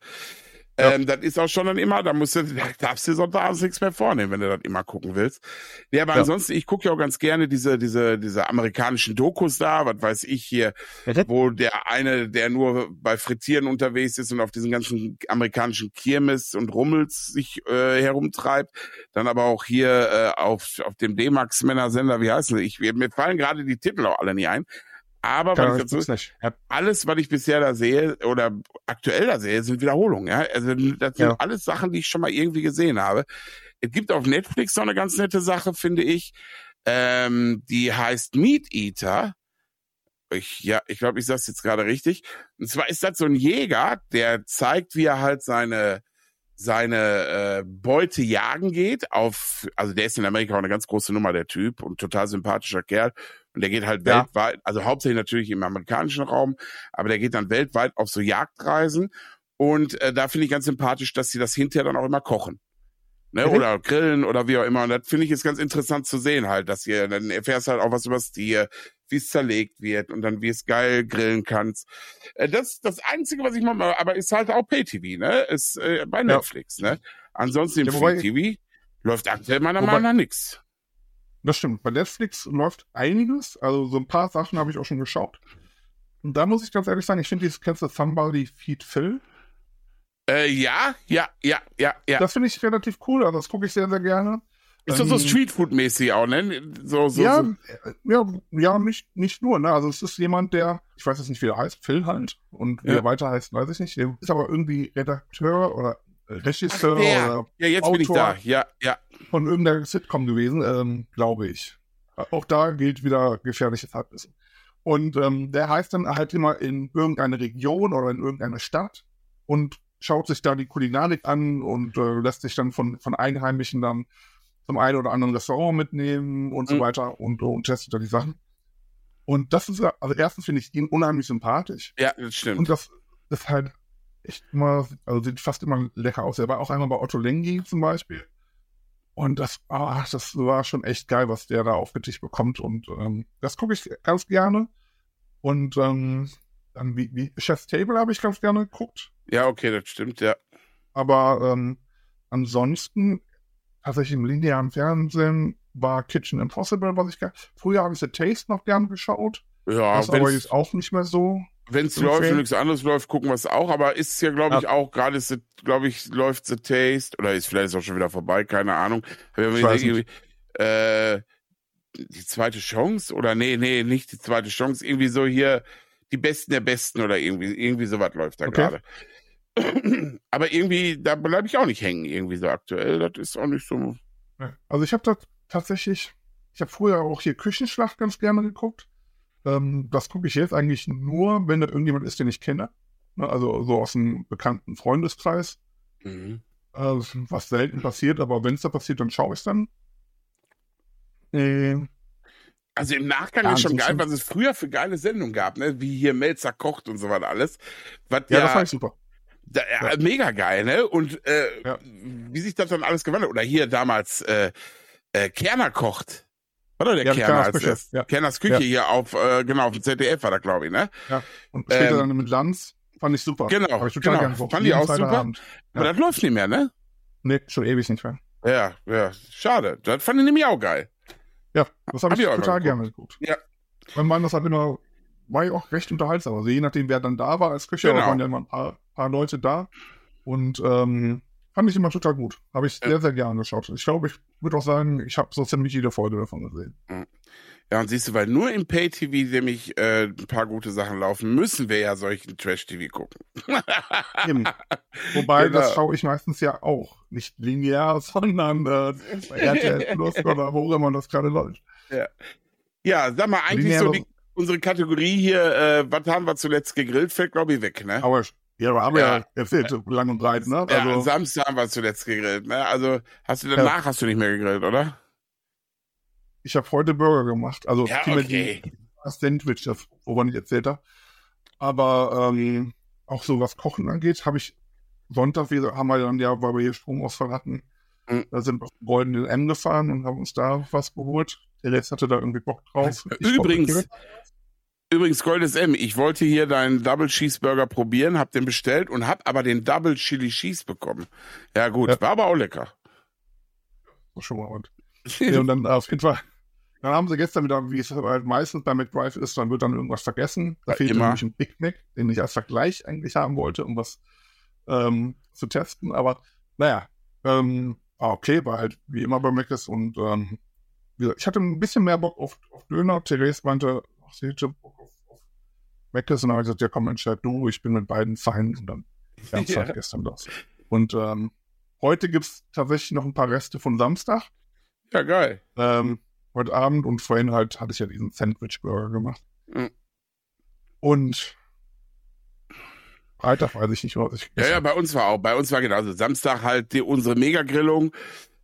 Ja. Ähm, das ist auch schon dann immer, da musst du, <laughs> da darfst du sonntags nichts mehr vornehmen, wenn du das immer gucken willst. Ja, aber ja. ansonsten, ich gucke ja auch ganz gerne diese, diese, diese amerikanischen Dokus da, was weiß ich hier, ja, wo der eine, der nur bei Frittieren unterwegs ist und auf diesen ganzen amerikanischen Kirmes und Rummels sich äh, herumtreibt, dann aber auch hier äh, auf, auf dem D-Max-Männersender, wie heißt es? Ich, mir fallen gerade die Titel auch alle nie ein. Aber was ich dazu, alles, was ich bisher da sehe oder aktuell da sehe, sind Wiederholungen. Ja? Also das sind ja. alles Sachen, die ich schon mal irgendwie gesehen habe. Es gibt auf Netflix noch eine ganz nette Sache, finde ich. Ähm, die heißt Meat Eater. Ich, ja, ich glaube, ich sage es jetzt gerade richtig. Und zwar ist das so ein Jäger, der zeigt, wie er halt seine seine äh, Beute jagen geht auf, also der ist in Amerika auch eine ganz große Nummer, der Typ und total sympathischer Kerl und der geht halt ja. weltweit, also hauptsächlich natürlich im amerikanischen Raum, aber der geht dann weltweit auf so Jagdreisen. Und äh, da finde ich ganz sympathisch, dass sie das hinterher dann auch immer kochen. Ne, mhm. oder grillen oder wie auch immer. Und das finde ich jetzt ganz interessant zu sehen halt, dass ihr, dann erfährst halt auch was über das Tier, wie es zerlegt wird und dann wie es geil grillen kannst. Äh, das das Einzige, was ich mal, aber ist halt auch Pay-TV, ne? Ist äh, bei Netflix, ja. ne? Ansonsten im ja, Free-TV läuft aktuell meiner Meinung nach nichts. Das stimmt. Bei Netflix läuft einiges. Also so ein paar Sachen habe ich auch schon geschaut. Und da muss ich ganz ehrlich sagen, ich finde dieses, kennst du Somebody Feed Phil? Äh, ja, ja, ja, ja, ja. Das finde ich relativ cool. Also das gucke ich sehr, sehr gerne. Ist das so ähm, Streetfood-mäßig auch, ne? So, so, ja, so. ja, ja, nicht, nicht nur, ne? Also es ist jemand, der, ich weiß jetzt nicht, wie er heißt, Phil halt. Und wie ja. er weiter heißt, weiß ich nicht. Der ist aber irgendwie Redakteur oder Regisseur Ach, oder Ja, jetzt Autor bin ich da. Ja, ja. Von irgendeiner Sitcom gewesen, ähm, glaube ich. Auch da gilt wieder gefährliches Halbwissen. Und ähm, der heißt dann halt immer in irgendeine Region oder in irgendeine Stadt und schaut sich da die Kulinarik an und äh, lässt sich dann von, von Einheimischen dann zum einen oder anderen Restaurant mitnehmen und mhm. so weiter und, und testet da die Sachen. Und das ist, also erstens finde ich ihn unheimlich sympathisch. Ja, das stimmt. Und das ist halt echt immer, also sieht fast immer lecker aus. Er war auch einmal bei Otto Lengi zum Beispiel. Und das, ah, das war schon echt geil, was der da aufgetischt bekommt. Und ähm, das gucke ich ganz gerne. Und ähm, dann wie, wie Chef's Table habe ich ganz gerne geguckt. Ja, okay, das stimmt, ja. Aber ähm, ansonsten, tatsächlich im linearen Fernsehen war Kitchen Impossible, was ich gerne. Früher habe ich The Taste noch gern geschaut. Ja, das aber jetzt auch nicht mehr so. Wenn es läuft und nichts anderes läuft, gucken wir es auch. Aber ist ja, glaube ich, ja. auch gerade, glaube ich, läuft The Taste oder ist vielleicht auch schon wieder vorbei, keine Ahnung. Äh, die zweite Chance oder nee, nee, nicht die zweite Chance. Irgendwie so hier die Besten der Besten oder irgendwie, irgendwie sowas läuft da okay. gerade. <clears throat> Aber irgendwie, da bleibe ich auch nicht hängen, irgendwie so aktuell. Das ist auch nicht so. Also ich habe da tatsächlich, ich habe früher auch hier Küchenschlacht ganz gerne geguckt. Ähm, das gucke ich jetzt eigentlich nur, wenn das irgendjemand ist, den ich kenne. Ne, also so aus einem bekannten Freundeskreis. Mhm. Äh, was selten passiert, aber wenn es da passiert, dann schaue ich es dann. Äh, also im Nachgang ja, ist schon geil, was es früher für geile Sendungen gab, ne? Wie hier Melzer kocht und so was alles. Was ja, ja, das fand ich super. Da, ja. Mega geil, ne? Und äh, wie sich das dann alles gewandelt. Oder hier damals äh, äh, Kerner kocht. Oder der ja, Kerner als Küche. Ja. Kerners Küche ja. hier auf, äh, genau, auf dem ZDF war da, glaube ich, ne? Ja. Und später ähm, dann mit Lanz fand ich super. Genau, ich total genau. Fand ich auch super. Abend. Aber das läuft nicht mehr, ne? Nee, schon ewig nicht mehr. Ja, ja, schade. Das fand ich nämlich auch geil. Ja, das habe hab ich, ich total gerne geguckt. Ja. Mein Mann, das hat immer, war ja auch recht unterhaltsam. Also je nachdem, wer dann da war als Küche, genau. waren ja immer ein paar, paar Leute da. Und ähm, Fand ich immer total gut. Habe ich sehr, sehr gerne geschaut. Ich glaube, ich würde auch sagen, ich habe so ziemlich jede Folge davon gesehen. Ja, und siehst du, weil nur im Pay-TV nämlich äh, ein paar gute Sachen laufen, müssen wir ja solchen Trash-TV gucken. <laughs> Eben. Wobei, genau. das schaue ich meistens ja auch. Nicht linear, <laughs> sondern äh, bei RTL Plus oder wo immer das gerade läuft. Ja. ja, sag mal, eigentlich linear so die, unsere Kategorie hier, äh, was haben wir zuletzt gegrillt, fällt, glaube ich, weg, ne? Aber ja, aber haben wir ja, ja erzählt, ja. lang und breit, ne? Also, ja, Samstag haben wir zuletzt gegrillt, ne? Also hast du danach ja. hast du nicht mehr gegrillt, oder? Ich habe heute Burger gemacht. Also ja, okay. das Sandwich, das, wovon ich erzählt habe. Aber ähm, auch so was Kochen angeht, habe ich Sonntag wieder, haben wir dann ja, weil wir hier Stromausfall hatten, mhm. da sind wir auf den Goldenen M gefahren und haben uns da was geholt. Der Rest hatte da irgendwie Bock drauf. Ich Übrigens, Übrigens, Goldes M, ich wollte hier deinen Double Cheeseburger probieren, hab den bestellt und hab aber den Double Chili Cheese bekommen. Ja gut, Ja. war aber auch lecker. Schon mal und. <laughs> Ja, und dann auf jeden Fall. Dann haben sie gestern wieder, wie es halt meistens bei McDrive ist, dann wird dann irgendwas vergessen. Da Ja, fehlt immer. nämlich ein Big Mac, den ich als Vergleich eigentlich haben wollte, um was ähm, zu testen. Aber naja, ähm, ah, okay, war halt wie immer bei Mc's und ähm, ich hatte ein bisschen mehr Bock auf, auf Döner. Therese meinte, hätte Bock auf, auf Mc's und habe gesagt, ja komm, entscheid du, ich bin mit beiden fein und dann gab's <laughs> Ja. halt gestern das. Und ähm, heute gibt's tatsächlich noch ein paar Reste von Samstag. Ja, geil. Ähm, heute Abend und vorhin halt hatte ich ja diesen Sandwich-Burger gemacht. Mhm. Und Freitag weiß ich nicht, was ich Ja, ja, bei uns war auch. Bei uns war genauso. Samstag halt die, unsere Megagrillung.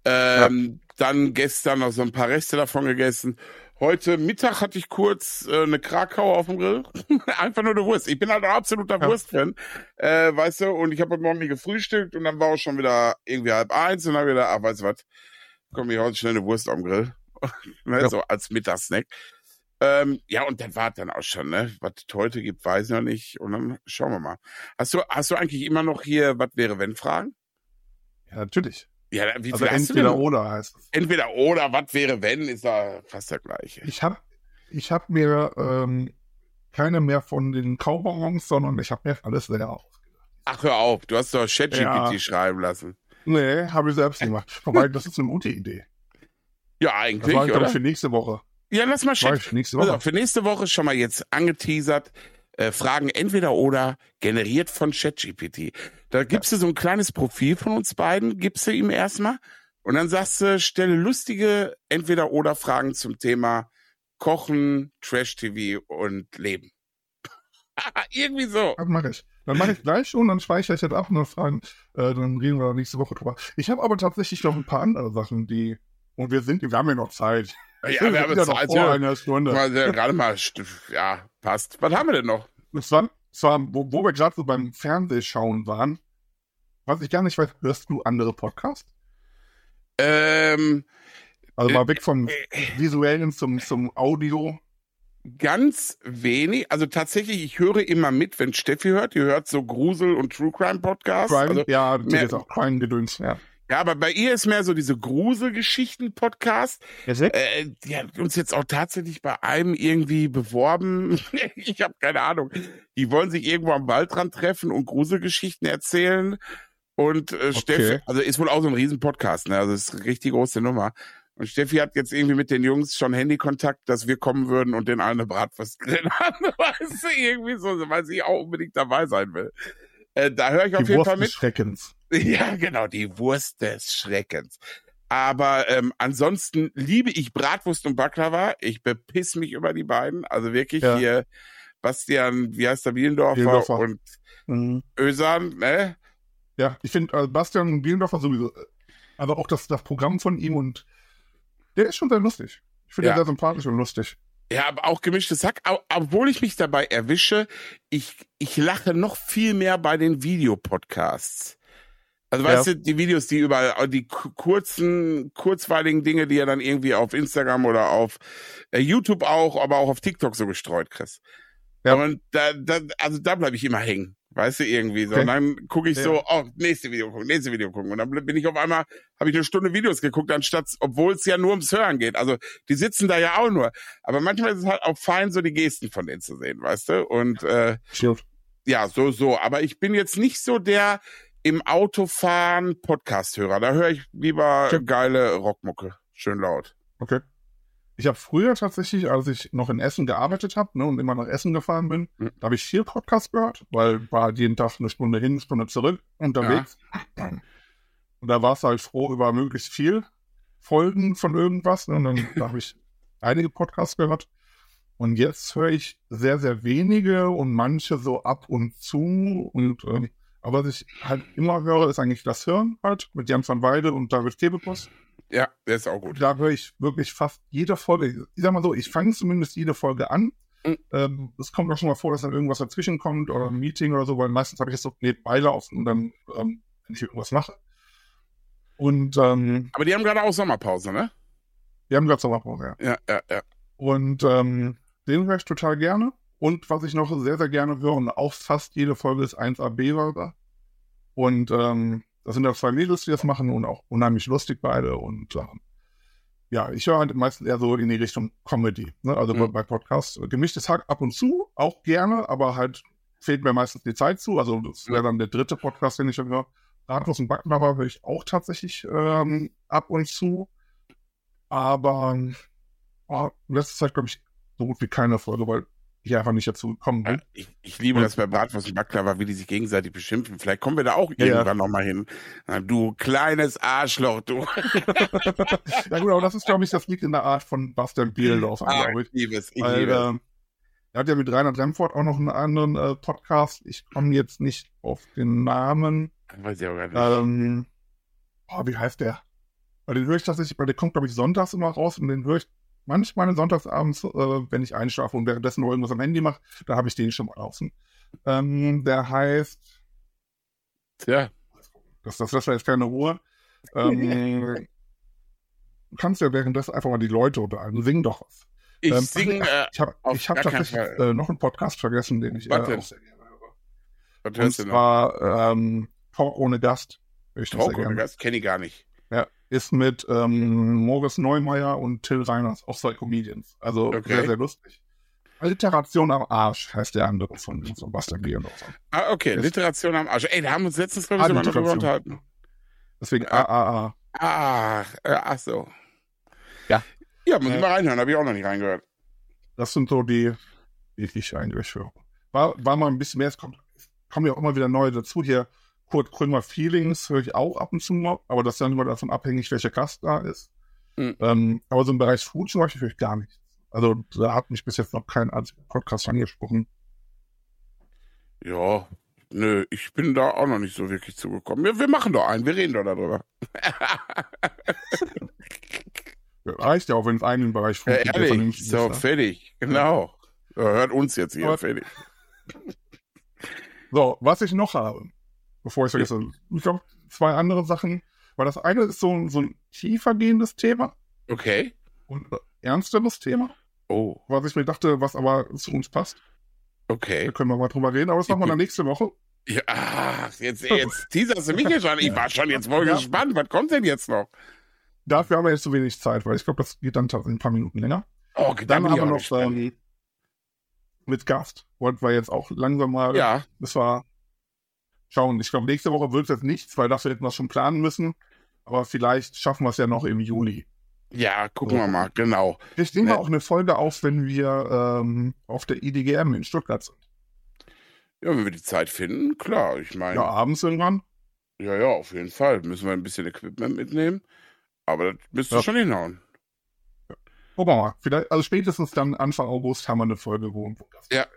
Ähm, Dann gestern noch so ein paar Reste davon gegessen. Heute Mittag hatte ich kurz äh, eine Krakauer auf dem Grill. <laughs> Einfach nur eine Wurst. Ich bin halt ein absoluter Ja. Wurstfan. Äh, weißt du, und ich habe heute Morgen nicht gefrühstückt und dann war auch schon wieder irgendwie halb eins und dann gedacht, ach, weißt du was, komm, ich heute schnell eine Wurst auf dem Grill. <laughs> ne, Ja. So als Mittagssnack. Ähm, ja, und das war dann auch schon, ne? Was es heute gibt, weiß ich noch nicht. Und dann schauen wir mal. Hast du, hast du eigentlich immer noch hier, was wäre, wenn Fragen? Ja, natürlich. Ja, wie Also entweder oder heißt es. Entweder oder, was wäre, wenn, ist da fast der gleiche. Ich habe ich hab mir ähm, keine mehr von den Kaubonbons, sondern ich habe mir alles selber ausgedacht. Ach, hör auf, du hast doch ChatGPT Ja. schreiben lassen. Nee, habe ich selbst gemacht. <laughs> Wobei, das ist eine gute Idee. Ja, Das eigentlich, war ich, oder? für nächste Woche. Ja, lass mal Das ich für nächste Also Woche. für nächste Woche schon mal jetzt angeteasert. Äh, Fragen entweder oder generiert von ChatGPT. Da gibst du so ein kleines Profil von uns beiden, gibst du ihm erstmal und dann sagst du, stelle lustige entweder oder Fragen zum Thema Kochen, Trash-TV und Leben. <laughs> Irgendwie so. Das mache ich. Dann mache ich gleich schon, dann speichere ich jetzt auch noch Fragen. Äh, dann reden wir nächste Woche drüber. Ich habe aber tatsächlich noch ein paar andere Sachen, die. Und wir sind, wir haben ja noch Zeit. Ja, wir haben ja jetzt noch Zeit, vor ja. einer Stunde. Mal, Gerade mal, ja, passt. Was haben wir denn noch? Es war, es war wo, wo wir gerade so beim Fernsehschauen waren, was ich gar nicht weiß, hörst du andere Podcasts? Ähm, Also Äh, mal weg vom äh, Visuellen zum, zum Audio. ganz wenig. Also tatsächlich, ich höre immer mit, wenn Steffi hört. Die hört so Grusel- und True Crime Podcasts. Crime, Also, ja, mehr- ist auch Crime-Gedöns. Ja. Ja, aber bei ihr ist mehr so diese Gruselgeschichten-Podcast. Äh, die hat uns jetzt auch tatsächlich bei einem irgendwie beworben. <laughs> ich habe keine Ahnung. Die wollen sich irgendwo am Waldrand treffen und Gruselgeschichten erzählen. Und äh, Steffi, also ist wohl auch so ein Riesen-Podcast, ne? Also ist eine richtig große Nummer. Und Steffi hat jetzt irgendwie mit den Jungs schon Handykontakt, dass wir kommen würden und den allen eine Bratwurst grillen haben. <laughs> Weißt du, irgendwie so, weil sie auch unbedingt dabei sein will. Äh, da höre ich auf Die jeden Wurst Fall mit. Schreckens. <laughs> Ja, genau, die Wurst des Schreckens. Aber ähm, ansonsten liebe ich Bratwurst und Baklava. Ich bepiss mich über die beiden. Also wirklich Ja. hier Bastian, wie heißt der, Bielendorfer, Bielendorfer. und Mhm. Ösan, ne? Ja, ich finde äh, Bastian Bielendorfer sowieso, äh, aber auch das, das Programm von ihm und der ist schon sehr lustig. Ich finde Ja. ihn sehr sympathisch und lustig. Ja, aber auch gemischtes Hack. Obwohl ich mich dabei erwische, ich, ich lache noch viel mehr bei den Videopodcasts. Also Ja. weißt du, die Videos, die überall, die ku- kurzen, kurzweiligen Dinge, die er dann irgendwie auf Instagram oder auf äh, YouTube auch, aber auch auf TikTok so gestreut kriegst. Ja. Und da, da, also da bleibe ich immer hängen. Weißt du, irgendwie so. Okay. Und dann gucke ich Ja. so, oh, nächste Video gucken, nächste Video gucken. Und dann bin ich auf einmal, habe ich eine Stunde Videos geguckt, anstatt, obwohl es ja nur ums Hören geht. Also die sitzen da ja auch nur. Aber manchmal ist es halt auch fein, so die Gesten von denen zu sehen, weißt du? Und äh, Stimmt. ja, so, so. Aber ich bin jetzt nicht so der im Autofahren Podcast-Hörer. Da höre ich lieber Okay. geile Rockmucke. Schön laut. Okay. Ich habe früher tatsächlich, als ich noch in Essen gearbeitet habe ne, und immer nach Essen gefahren bin, Mhm. da habe ich viel Podcast gehört, weil war jeden Tag eine Stunde hin, eine Stunde zurück unterwegs. Und da warst du halt froh über möglichst viel Folgen von irgendwas. Ne, und dann <laughs> da habe ich einige Podcasts gehört. Und jetzt höre ich sehr, sehr wenige und manche so ab und zu. Und ähm, aber was ich halt immer höre, ist eigentlich das Hören halt mit Jan van Weide und David Kebekus. Ja, der ist auch gut. Da höre ich wirklich fast jede Folge. Ich sag mal so, ich fange zumindest jede Folge an. Mhm. Ähm, es kommt auch schon mal vor, dass dann irgendwas dazwischen kommt oder ein Meeting oder so, weil meistens habe ich das so nebenbei laufen und dann, ähm, wenn ich irgendwas mache. Und ähm, Aber die haben gerade auch Sommerpause, ne? wir haben gerade Sommerpause, ja. Ja, ja, ja. Und ähm, den höre ich total gerne. Und was ich noch sehr, sehr gerne höre und auch fast jede Folge ist 1AB Burger. Und ähm, das sind ja zwei Mädels, die das machen und auch unheimlich lustig beide. Und ähm, ja, ich höre halt meistens eher so in die Richtung Comedy. Ne? Also Mhm. bei Podcasts. Gemischtes Hack ab und zu, auch gerne, aber halt fehlt mir meistens die Zeit zu. Also das wäre dann der dritte Podcast, den ich höre. Bratwurst und Backnabber höre ich auch tatsächlich ähm, ab und zu. Aber oh, in letzter Zeit, glaube ich, so gut wie keine Folge, weil ich einfach nicht dazu gekommen bin. Ich, ich liebe das bei Bratwurst und Baklava, wie die sich gegenseitig beschimpfen. Vielleicht kommen wir da auch Ja, irgendwann noch mal hin. Du kleines Arschloch, du. <laughs> ja gut, aber das ist, glaube ich, das liegt in der Art von Bastian Bielendorf, Ah, glaube ich ich. liebe es. Ich Weil, liebe es. ähm, er hat ja mit Reinhard Remford auch noch einen anderen äh, Podcast. Ich komme jetzt nicht auf den Namen. Weiß ich auch gar nicht. Ähm, oh, wie heißt der? Weil den höre ich tatsächlich, weil der kommt, glaube ich, sonntags immer raus und den höre ich manchmal sonntagsabends, äh, wenn ich einschlafe und währenddessen noch irgendwas am Handy mache, da habe ich den schon mal draußen. Ähm, der heißt, Tja, das, das, das war jetzt keine Ruhe. Ähm, <laughs> du kannst ja währenddessen einfach mal die Leute unterhalten. Sing doch was. ich Ähm, sing, äh, Ich habe hab tatsächlich äh, noch einen Podcast vergessen, den ich äh, Was denn? auch sehr gerne höre. was Und hörst du noch? zwar ähm, Talk ohne Gast. Talk gerne. Gast? Kenne ich gar nicht. Ist mit ähm, Moritz Neumeier und Till Reiners, auch zwei Comedians. Also Okay. sehr, sehr lustig. Alliteration am Arsch heißt der andere von so Bastian Bielendorf. Ah, okay, Das- Literation am Arsch. Ey, da haben wir uns letztens, glaube ich, sogar noch drüber unterhalten. Deswegen Ah. AAA. Ach, äh, ach so. Ja. Ja, muss Äh. ich mal reinhören, habe ich auch noch nicht reingehört. Das sind so die, die ich eigentlich höre. War, war mal ein bisschen mehr, es kommt, es kommen ja auch immer wieder neue dazu. Hier Kurt Krömer Feelings höre ich auch ab und zu mal, aber das ist dann immer davon abhängig, welcher Gast da ist. Mhm. Ähm, aber so im Bereich Food zum Beispiel höre ich gar nichts. Also da hat mich bis jetzt noch kein einziger Podcast angesprochen. Ja, nö, ich bin da auch noch nicht so wirklich zugekommen. Wir, wir machen doch einen, wir reden doch darüber. <laughs> Ja, Reicht ja auch, wenn es einen Bereich Food Ja, gibt, ehrlich, vernünftig so, ist. ne? fertig. Genau. Ja, hört uns jetzt hier, Aber- fertig. <laughs> So, was ich noch habe, bevor ich vergesse, ich glaube, zwei andere Sachen, weil das eine ist so, ein- so ein tiefer gehendes Thema Okay. und ein ernsteres Thema, Oh, was ich mir dachte, was aber zu uns passt. okay. Da können wir mal drüber reden, aber das machen wir dann nächste Woche. Ja, ach, jetzt, jetzt teaserst du mich hier schon. Ich war schon jetzt voll <laughs> Ja. gespannt. Was kommt denn jetzt noch? Dafür haben wir jetzt zu wenig Zeit, weil ich glaube, das geht dann tatsächlich ein paar Minuten länger. Oh, Dann bin ich aber auch noch ähm, mit Gast. Wollten wir jetzt auch langsam mal. Ja, Das war schauen. Ich glaube, nächste Woche wird es jetzt nichts, weil dafür hätten wir es schon planen müssen. Aber vielleicht schaffen wir es ja noch im Juli. ja, gucken wir mal, genau. Ich nehme Ne. auch eine Folge auf, wenn wir ähm, auf der IDGM in Stuttgart sind. Ja, wenn wir die Zeit finden, klar. Ich meine, Ja, ja. abends irgendwann. ja, auf jeden Fall. Müssen wir ein bisschen Equipment mitnehmen. Aber das müsste Ja. schon hinhauen. Gucken wir mal. Vielleicht, also spätestens dann Anfang August haben wir eine Folge, wo Ja. ist.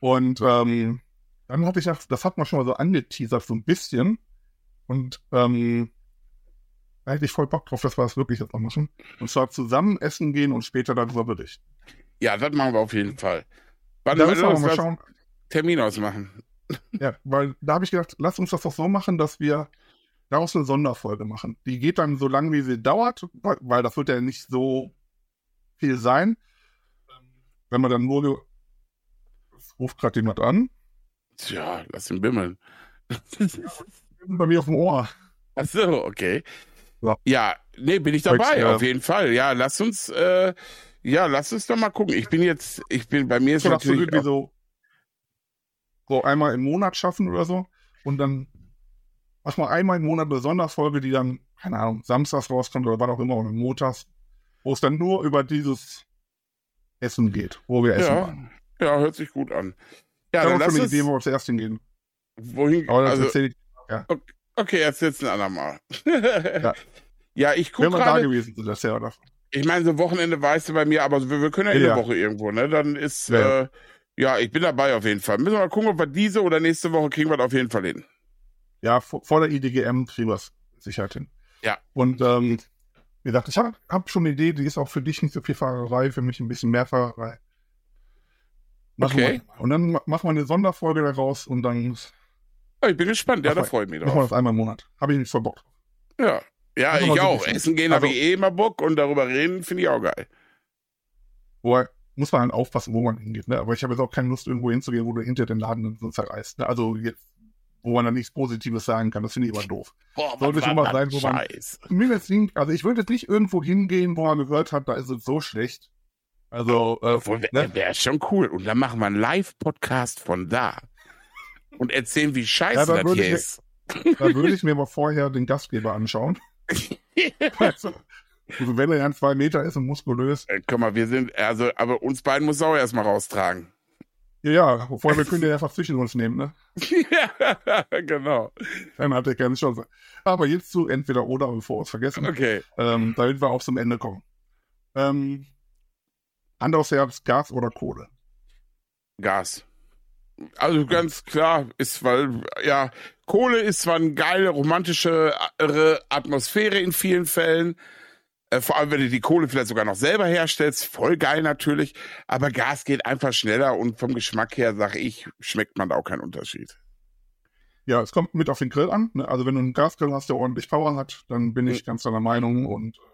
Und ähm, dann hatte ich ja, das hat man schon mal so angeteasert, so ein bisschen. Und ähm, da hätte ich voll Bock drauf, dass wir das wirklich jetzt noch machen. Und zwar zusammen essen gehen und später darüber berichten. Ja, das machen wir auf jeden Fall. Wann Da wir müssen wir los, mal schauen. Termin ausmachen? Ja, weil da habe ich gedacht, lass uns das doch so machen, dass wir daraus eine Sonderfolge machen. Die geht dann so lang, wie sie dauert, weil- das wird ja nicht so viel sein. Wenn man dann nur, es ruft gerade jemand an, Tja, lass ihn bimmeln. <laughs> bei mir auf dem Ohr. Ach so, okay. Ja. Ja, nee, bin ich dabei, Weil, äh, auf jeden Fall. Ja, lass uns, äh, ja, lass uns doch mal gucken. Ich bin jetzt, ich bin, bei mir ist wir natürlich auch, so, so einmal im Monat schaffen oder so. Und dann mach mal einmal im Monat eine Sonderfolge, die dann, keine Ahnung, samstags rauskommt oder wann auch immer, oder montags, wo es dann nur über dieses Essen geht, wo wir essen ja, waren. ja, hört sich gut an. Ja, Ja, dann lass uns, Idee, wo wir zuerst hingehen. wohin, Aber das also, erzähl ich, okay, erzähl's ein andermal. ja. <laughs> ja, ich guck wenn wir da gerade, gewesen sind, das ja oder? ich meine, so Wochenende weißt du bei mir, aber wir, wir können ja, Ja, jede ja. Woche irgendwo, ne? Dann ist, Ja, ja. äh, ja, ich bin dabei auf jeden Fall. Müssen wir mal gucken, ob wir diese oder nächste Woche kriegen wir das auf jeden Fall hin. Ja, vor, vor der IDGM kriegen wir es Sicherheit hin. Ja. Und ähm, wie gesagt, ich habe hab schon eine Idee, die ist auch für dich nicht so viel Fahrerei, für mich ein bisschen mehr Fahrerei. Machen Okay. Wir. Und dann ma- machen wir eine Sonderfolge daraus und dann Ja, ich bin gespannt, ja, da freue ich mich machen wir drauf. das einmal im Monat. Habe ich nicht voll Bock. drauf. Ja, ja ich ein auch. Essen gehen habe Also- ich eh immer Bock und darüber reden finde ich auch geil. Wobei, muss man halt aufpassen, wo man hingeht. Ne? Aber ich habe jetzt auch keine Lust, irgendwo hinzugehen, wo du hinter den Laden dann so zerreißt. Ne? Also jetzt, wo man dann nichts Positives sagen kann, das finde ich immer doof. <laughs> Boah, Sollte war mal sein, wo man- Scheiß. Mir jetzt nicht, also ich würde jetzt nicht irgendwo hingehen, wo man gehört hat, da ist es so schlecht. Also, äh, Obwohl, ne? wäre wär schon cool. Und dann machen wir einen Live-Podcast von da. Und erzählen, wie scheiße Ja, dann das würde hier ich- ist. da würde ich mir mal vorher den Gastgeber anschauen. <laughs> Also, wenn er ja zwei Meter ist und muskulös. Äh, Guck mal, wir sind, also, aber uns beiden muss auch erstmal raustragen. Ja, ja, vorher wir können ja fast zwischen uns nehmen, ne? ja, <laughs> genau. Dann hat er keine Chance. Aber jetzt zu entweder oder, bevor wir es vergessen, Okay. ähm, damit wir auch zum Ende kommen. Ähm, Herz, Gas oder Kohle? Gas. Also ganz klar ist, weil, ja, Kohle ist zwar eine geile, romantische Atmosphäre in vielen Fällen. Äh, vor allem, wenn du die Kohle vielleicht sogar noch selber herstellst. Voll geil natürlich. Aber Gas geht einfach schneller und vom Geschmack her, sag ich, schmeckt man da auch keinen Unterschied. Ja, es kommt mit auf den Grill an. Ne? Also wenn du einen Gasgrill hast, der ordentlich Power hat, dann bin ich ganz deiner Meinung und äh,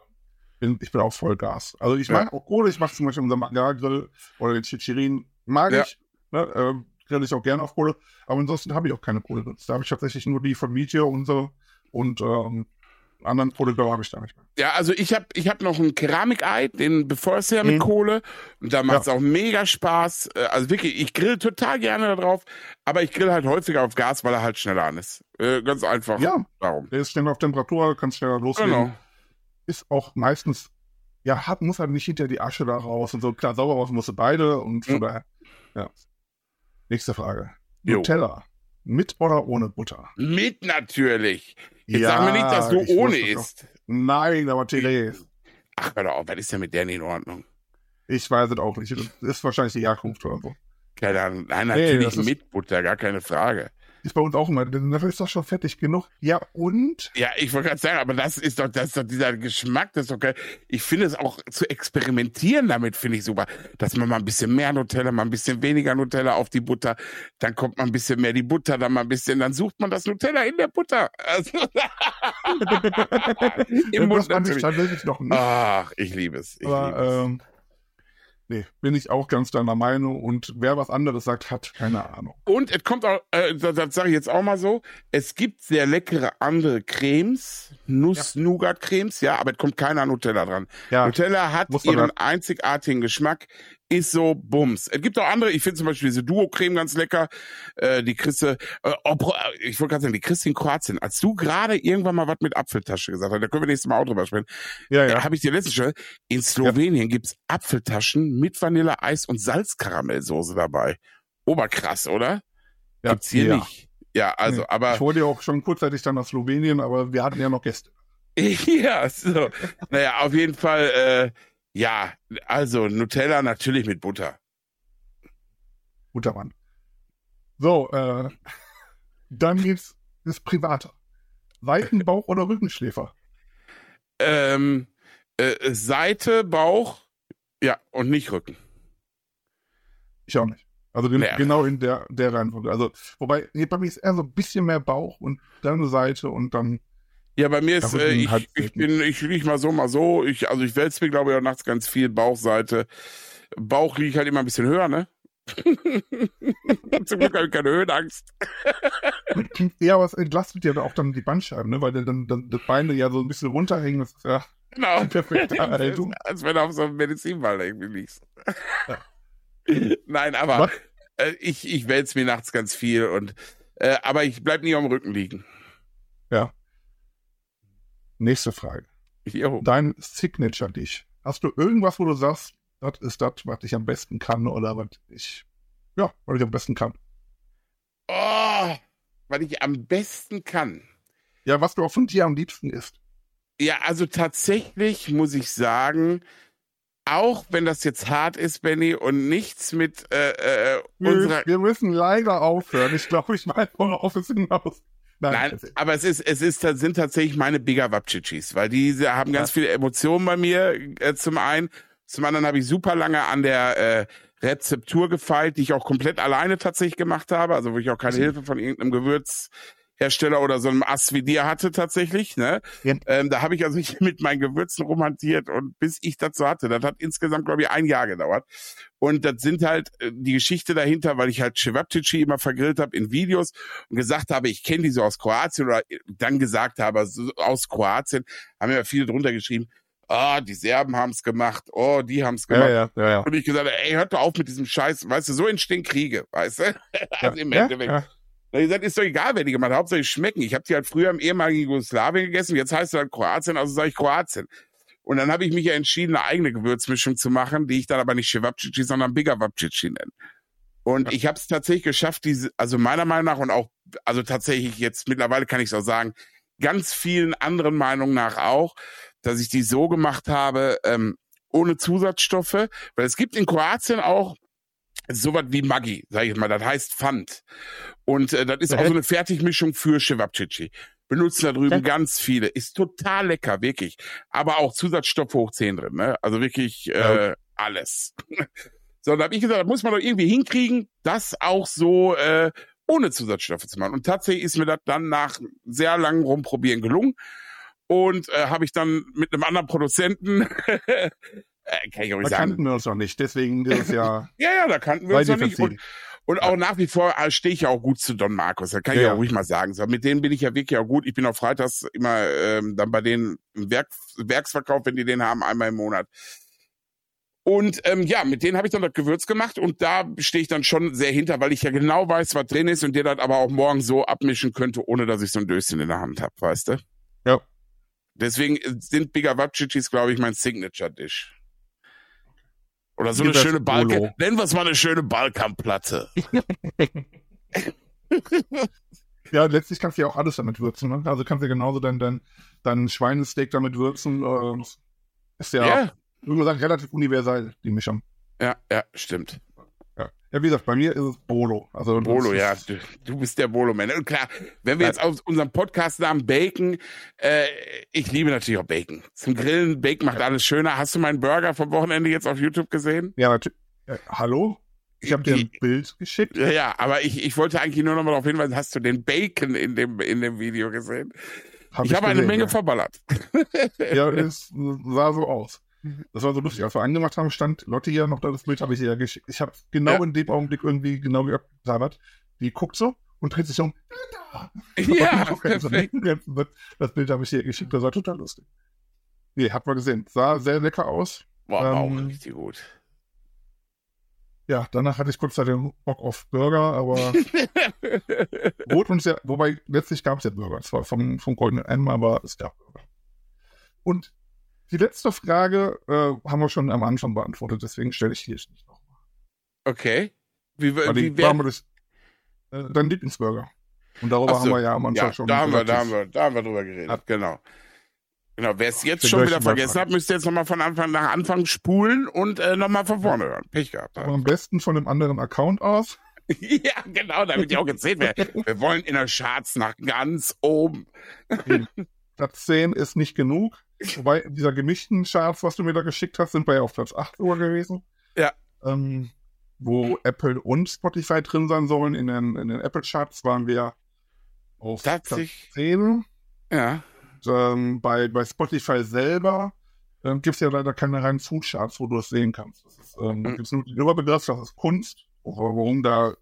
bin, ich bin auch voll Gas. Also ich Ja. mag auch Kohle, ich mache zum Beispiel unseren Magargrill oder den Chichirin, mag Ja. ich. Ne? Ähm, grill ich auch gerne auf Kohle. Aber ansonsten habe ich auch keine Kohle. Da habe ich tatsächlich nur die von Meteor und so. Und ähm, anderen Kohlegrill habe ich da nicht mehr. Ja, also ich habe ich hab noch ein Keramikei, den befeuerst du ja mit Mhm. Kohle. Und da macht's auch mega Spaß. Äh, Also wirklich, ich grill total gerne da drauf, aber ich grill halt häufiger auf Gas, weil er halt schneller an ist. Äh, ganz einfach. Ja. Darum. Der ist schneller auf Temperatur, kann schneller loslegen. Genau. Ist auch meistens, ja, hat, muss halt nicht hinter die Asche da raus und so. Klar, sauber raus musst du beide und von Mhm. daher, ja. Nächste Frage. Jo. Nutella. Mit oder ohne Butter? Mit natürlich. Jetzt sag mir nicht, dass du ohne doch. isst. Nein, aber Therese, Ach, hör doch auf, was ist denn mit der nicht in Ordnung? ich weiß es auch nicht. Das ist wahrscheinlich die Herkunft oder so. Keine Ahnung. Nein, Nee, natürlich ist- mit Butter, gar keine Frage. Ist bei uns auch immer, dafür ist doch schon fertig genug. Ja, und? Ja, ich wollte gerade sagen, aber das ist doch, das ist doch dieser Geschmack, das ist doch geil. Ich finde es auch zu experimentieren damit, finde ich super. Dass man mal ein bisschen mehr Nutella, mal ein bisschen weniger Nutella auf die Butter, dann kommt mal ein bisschen mehr die Butter, dann mal ein bisschen, dann sucht man das Nutella in der Butter. Also, <laughs> <laughs> Im das Mund ich natürlich. tatsächlich noch nicht. Ach, ich liebe es. Ich liebe aber, es. ähm, nee, bin ich auch ganz deiner Meinung. Und wer was anderes sagt, hat keine Ahnung. Und es kommt auch, äh, das, das sage ich jetzt auch mal so, es gibt sehr leckere andere Cremes, Nuss-Nougat-Cremes, ja, aber es kommt keiner Nutella dran. Ja, Nutella hat ihren einzigartigen Geschmack, ist so Bums. Es gibt auch andere, ich finde zum Beispiel diese Duo-Creme ganz lecker, äh, die Christe, äh, äh, ich wollte gerade sagen, die Christin Kroatien, als du gerade irgendwann mal was mit Apfeltasche gesagt hast, da können wir nächstes Mal auch drüber sprechen, ja, ja. ja. habe ich dir letztens schon, in Slowenien gibt's Apfeltaschen mit Vanilleeis und Salzkaramellsoße dabei. Oberkrass, oder? ja. Gibt's hier ja. nicht. Ja, also, Nee. aber Ich wurde ja auch schon kurzzeitig dann nach Slowenien, aber wir hatten ja noch Gäste. <laughs> ja, so. Naja, auf jeden Fall, äh, ja, also Nutella natürlich mit Butter. Guter Mann. So, äh, dann geht's das Private. Seitenbauch oder Rückenschläfer? Ähm, äh, Seite, Bauch, ja, und nicht Rücken. Ich auch nicht. Also gen Nee. genau in der, der Reihenfolge. Also, wobei, nee, bei mir ist eher so ein bisschen mehr Bauch und dann eine Seite und dann, Ja, bei mir ist, Ja, äh, ich, ich bin, ich lieg mal so, mal so. Ich, also ich wälze mir, glaube ich, auch nachts ganz viel Bauchseite. Bauch liege ich halt immer ein bisschen höher, ne? <laughs> Zum Glück habe ich keine Höhenangst. <laughs> ja, aber es entlastet ja auch dann die Bandscheiben, ne? Weil dann, dann die Beine ja so ein bisschen runterhängen. Das ist ja Genau. <laughs> perfekte Haltung. Als wenn du auf so einem Medizinball irgendwie liegst. Nein, aber äh, ich, ich wälze mir nachts ganz viel und äh, aber ich bleib nie am Rücken liegen. Ja. Nächste Frage. Jo. Dein Signature-Dish. Hast du irgendwas, wo du sagst, das ist das, was ich am besten kann oder was ich, ja, was ich am besten kann? Oh, was ich am besten kann. Ja, was du auch von dir am liebsten isst. Ja, also tatsächlich muss ich sagen, auch wenn das jetzt hart ist, Benny, und nichts mit äh, äh, unserer Wir, wir müssen leider aufhören. Ich glaube, ich meine, worauf es hinaus. Nein, erzähl. aber es ist, es ist, sind tatsächlich meine Bigger Wapchichis, weil diese haben ganz viele Emotionen bei mir. Äh, zum einen, zum anderen habe ich super lange an der äh, Rezeptur gefeilt, die ich auch komplett alleine tatsächlich gemacht habe, also wo ich auch keine Mhm. Hilfe von irgendeinem Gewürz Hersteller oder so einem Ass wie dir hatte tatsächlich. Ne? Ja. Ähm, da habe ich also <laughs> mit meinen Gewürzen romantiert und bis ich dazu hatte, das hat insgesamt, glaube ich, ein Jahr gedauert. Und das sind halt äh, die Geschichte dahinter, weil ich halt Cevapcici immer vergrillt habe in Videos und gesagt habe, ich kenne die so aus Kroatien oder dann gesagt habe, so aus Kroatien, haben ja viele drunter geschrieben, ah, die Serben haben's gemacht, oh, die haben's gemacht. Ja, ja, ja, ja. Und ich gesagt, ey, hört doch auf mit diesem Scheiß, weißt du, so entstehen Kriege, weißt du? <laughs> Also im Endeffekt. Da gesagt, ist doch egal, wer die gemacht hat, hauptsächlich schmecken. Ich habe die halt früher im ehemaligen Jugoslawien gegessen, jetzt heißt es halt Kroatien, also sage ich Kroatien. Und dann habe ich mich ja entschieden, eine eigene Gewürzmischung zu machen, die ich dann aber nicht Cevapcici, sondern Bigavapcici nenne. Und ich habe es tatsächlich geschafft, diese, also meiner Meinung nach und auch, also tatsächlich jetzt mittlerweile kann ich es auch sagen, ganz vielen anderen Meinungen nach auch, dass ich die so gemacht habe, ähm, ohne Zusatzstoffe, weil es gibt in Kroatien auch sowas wie Maggi, sag ich mal, das heißt Pfand. Und äh, das ist auch so eine Fertigmischung für Cevapcici. Benutzen da drüben Okay. ganz viele. Ist total lecker, wirklich. Aber auch Zusatzstoffe hoch 10 drin, ne? Also wirklich Ja. äh, alles. <laughs> so, da habe ich gesagt, da muss man doch irgendwie hinkriegen, das auch so äh, ohne Zusatzstoffe zu machen. Und tatsächlich ist mir das dann nach sehr langem Rumprobieren gelungen. Und äh, habe ich dann mit einem anderen Produzenten, <laughs> äh, kann ich auch Da nicht sagen, kannten wir uns noch nicht, deswegen dieses Jahr <laughs> ja, ja, da kannten wir uns noch nicht. Und, und auch nach wie vor äh, stehe ich ja auch gut zu Don Markus. Da kann ich Ja, auch ja. ruhig mal sagen. So, mit denen bin ich ja wirklich auch gut. Ich bin auch freitags immer ähm, dann bei denen im Werk, Werksverkauf, wenn die den haben, einmal im Monat. Und ähm, ja, mit denen habe ich dann das Gewürz gemacht und da stehe ich dann schon sehr hinter, weil ich ja genau weiß, was drin ist und der das aber auch morgen so abmischen könnte, ohne dass ich so ein Döschen in der Hand habe, weißt du? Ja. Deswegen äh, sind Bigavapcicis, glaube ich, mein Signature-Dish. Oder so eine schöne Balkan. Nennen wir es mal eine schöne Balkanplatte. <laughs> Ja, letztlich kannst du ja auch alles damit würzen. Ne? Also kannst du ja genauso dein, dein, dein Schweinesteak damit würzen. Äh, ist ja, Ja, wie gesagt, relativ universal, die Mischung. ja, ja, stimmt. Ja. wie gesagt, bei mir ist es Bolo. Also Bolo, ja, du, du bist der Bolo-Man. Und klar, wenn wir jetzt auf unserem Podcast-Namen Bacon, äh, ich liebe natürlich auch Bacon. Zum Grillen, Bacon macht alles schöner. Hast du meinen Burger vom Wochenende jetzt auf YouTube gesehen? Ja, natürlich. Äh, hallo? Ich habe dir ein Bild geschickt. Ja, ja, aber ich, ich wollte eigentlich nur noch mal darauf hinweisen, hast du den Bacon in dem, in dem Video gesehen? Hab ich habe eine Menge ja. verballert. Ja, <laughs> es sah so aus. Das war so lustig. Als wir angemacht haben, stand Lotte ja noch da, das Bild habe ich ihr ja geschickt. Ich habe genau Ja. in dem Augenblick irgendwie genau abgesabert. Die guckt so und dreht sich um. <laughs> Ja, <laughs> perfekt. Das Bild habe ich ihr geschickt, das war total lustig. Nee, hat man gesehen. Sah sehr lecker aus. War auch Ähm, richtig gut. Ja, danach hatte ich kurz den Bock auf Burger, aber <laughs> Rot und sehr, wobei letztlich gab es ja Burger. Es war vom, vom Goldenen M, aber es gab Burger. Und die letzte Frage äh, haben wir schon am Anfang beantwortet, deswegen stelle ich die jetzt nicht noch. Okay. Wie, Weil wie, wer, waren wir das, äh, dein Lieblingsburger. Und darüber so, haben wir ja am Anfang ja, schon. da haben wir, da haben wir, da haben wir drüber geredet. Ja. Genau. Genau, wer es jetzt Den schon wieder vergessen Beitrag. hat, müsste jetzt nochmal von Anfang nach Anfang spulen und äh, nochmal von vorne hören. Pech gehabt. Aber am besten von einem anderen Account aus. <laughs> ja, genau, damit ich auch gezählt werde. <laughs> Wir wollen in der Charts nach ganz oben. Platz 10 ist nicht genug. Wobei in dieser gemischten Charts, was du mir da geschickt hast, sind wir ja auf Platz 8 sogar gewesen. Ja. Ähm, wo Apple und Spotify drin sein sollen. In den, in den Apple Charts waren wir auf Platz Tatsächlich. 10. Ja. Ähm, bei, bei Spotify selber ähm, gibt es ja leider keine reinen Food-Charts, wo du es sehen kannst. Das ist, ähm, Mhm. gibt's nur den Überbegriff, das ist Kunst. Warum da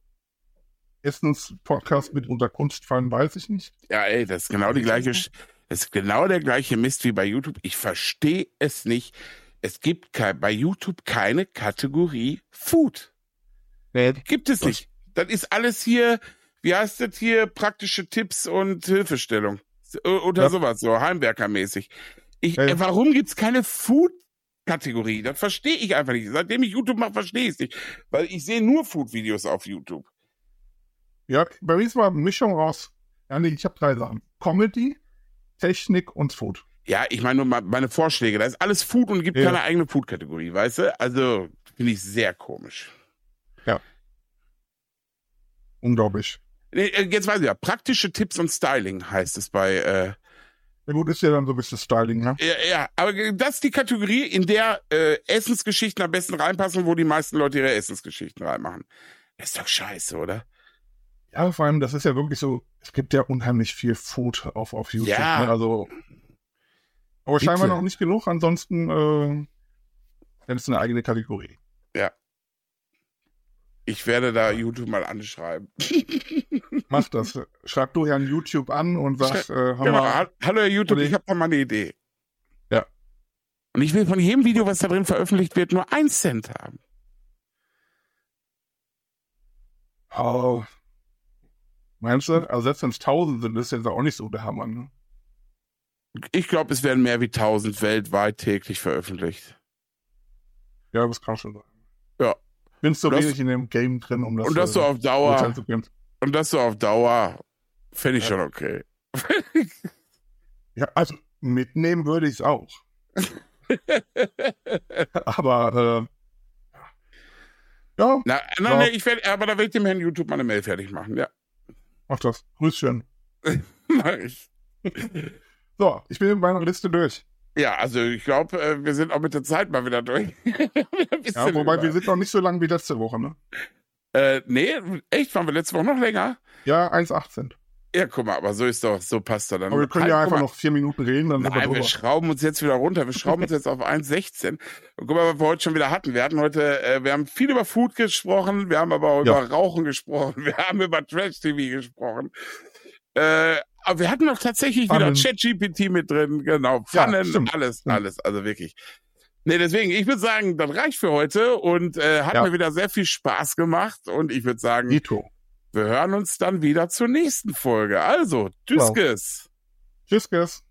Essens-Podcast mit unter Kunst fallen, weiß ich nicht. Ja, ey, das ist genau die gleiche, Sch- das ist genau der gleiche Mist wie bei YouTube. Ich verstehe es nicht. Es gibt bei YouTube keine Kategorie Food. Nee, Gibt es nicht. Das ist alles hier, wie heißt das hier, praktische Tipps und Hilfestellung. Äh, Oder Ja. sowas, so Heimwerkermäßig. Ich, Ja, äh, warum gibt's keine Food-Kategorie? Das verstehe ich einfach nicht. Seitdem ich YouTube mache, verstehe ich es nicht. Weil ich sehe nur Food-Videos auf YouTube. Ja, bei mir ist mal eine Mischung aus. Ja, nee, ich habe drei Sachen: Comedy, Technik und Food. Ja, ich meine nur meine Vorschläge. Da ist alles Food und gibt Ja. keine eigene Food-Kategorie, weißt du? Also, finde ich sehr komisch. Unglaublich. Nee, äh, Jetzt weiß ich ja, praktische Tipps und Styling heißt es bei, äh, Ja, gut, ist ja dann so ein bisschen Styling, ne? Ja, ja, aber das ist die Kategorie, in der äh, Essensgeschichten am besten reinpassen, wo die meisten Leute ihre Essensgeschichten reinmachen. Das ist doch scheiße, oder? Ja, vor allem, das ist ja wirklich so es gibt ja unheimlich viel Food auf, auf YouTube. Ja. Ne? Also, aber Bitte. scheinbar noch nicht genug. Ansonsten, äh, dann ist eine eigene Kategorie. Ich werde da YouTube mal anschreiben. <laughs> Mach das. Schreib du Herrn YouTube an und sag, äh, hör Genau. mal, Ha- Hallo Herr YouTube, ich habe da mal eine Idee. Ja. Und ich will von jedem Video, was da drin veröffentlicht wird, nur ein Cent haben. oh, meinst du? Also selbst wenn es tausend sind, ist jetzt auch nicht so der Hammer. Ne? Ich glaube, es werden mehr wie 1000 weltweit täglich veröffentlicht. Ja, das kann schon sein. Ja. Bin so Das- wenig in dem Game drin, um das, Und das so äh, auf Dauer, zu und das so auf Dauer, finde ich Ja. schon okay. <laughs> Ja, also mitnehmen würde ich es auch. <laughs> Aber äh, ja, Na, na, Ja. nee, ich werde, aber da werde ich dem Herrn YouTube mal eine Mail fertig machen, ja. Mach das. Grüßchen. <laughs> Mach ich. So, ich bin mit meiner Liste durch. Ja, also ich glaube, äh, wir sind auch mit der Zeit mal wieder durch. <laughs> Ja, wobei über. wir sind noch nicht so lang wie letzte Woche, ne? Äh, nee, echt, waren wir letzte Woche noch länger? Ja, 1,18. Ja, guck mal, aber so ist doch, so passt doch dann. Aber wir können Halt, ja einfach noch vier Minuten reden, dann sind wir Nein, wir drüber. schrauben uns jetzt wieder runter. Wir schrauben uns jetzt auf 1,16. Und guck mal, was wir heute schon wieder hatten. Wir hatten heute, äh, wir haben viel über Food gesprochen, wir haben aber auch Ja. über Rauchen gesprochen, <laughs> wir haben über Trash-TV gesprochen. Äh, aber wir hatten doch tatsächlich Pfannen. wieder ChatGPT mit drin, genau. Ja, Pfannen, stimmt. alles, Stimmt. alles, also wirklich. Nee, deswegen, ich würde sagen, das reicht für heute und äh, hat Ja. mir wieder sehr viel Spaß gemacht und ich würde sagen, Nito. Wir hören uns dann wieder zur nächsten Folge. Also, tschüss. Tschüss, Guess.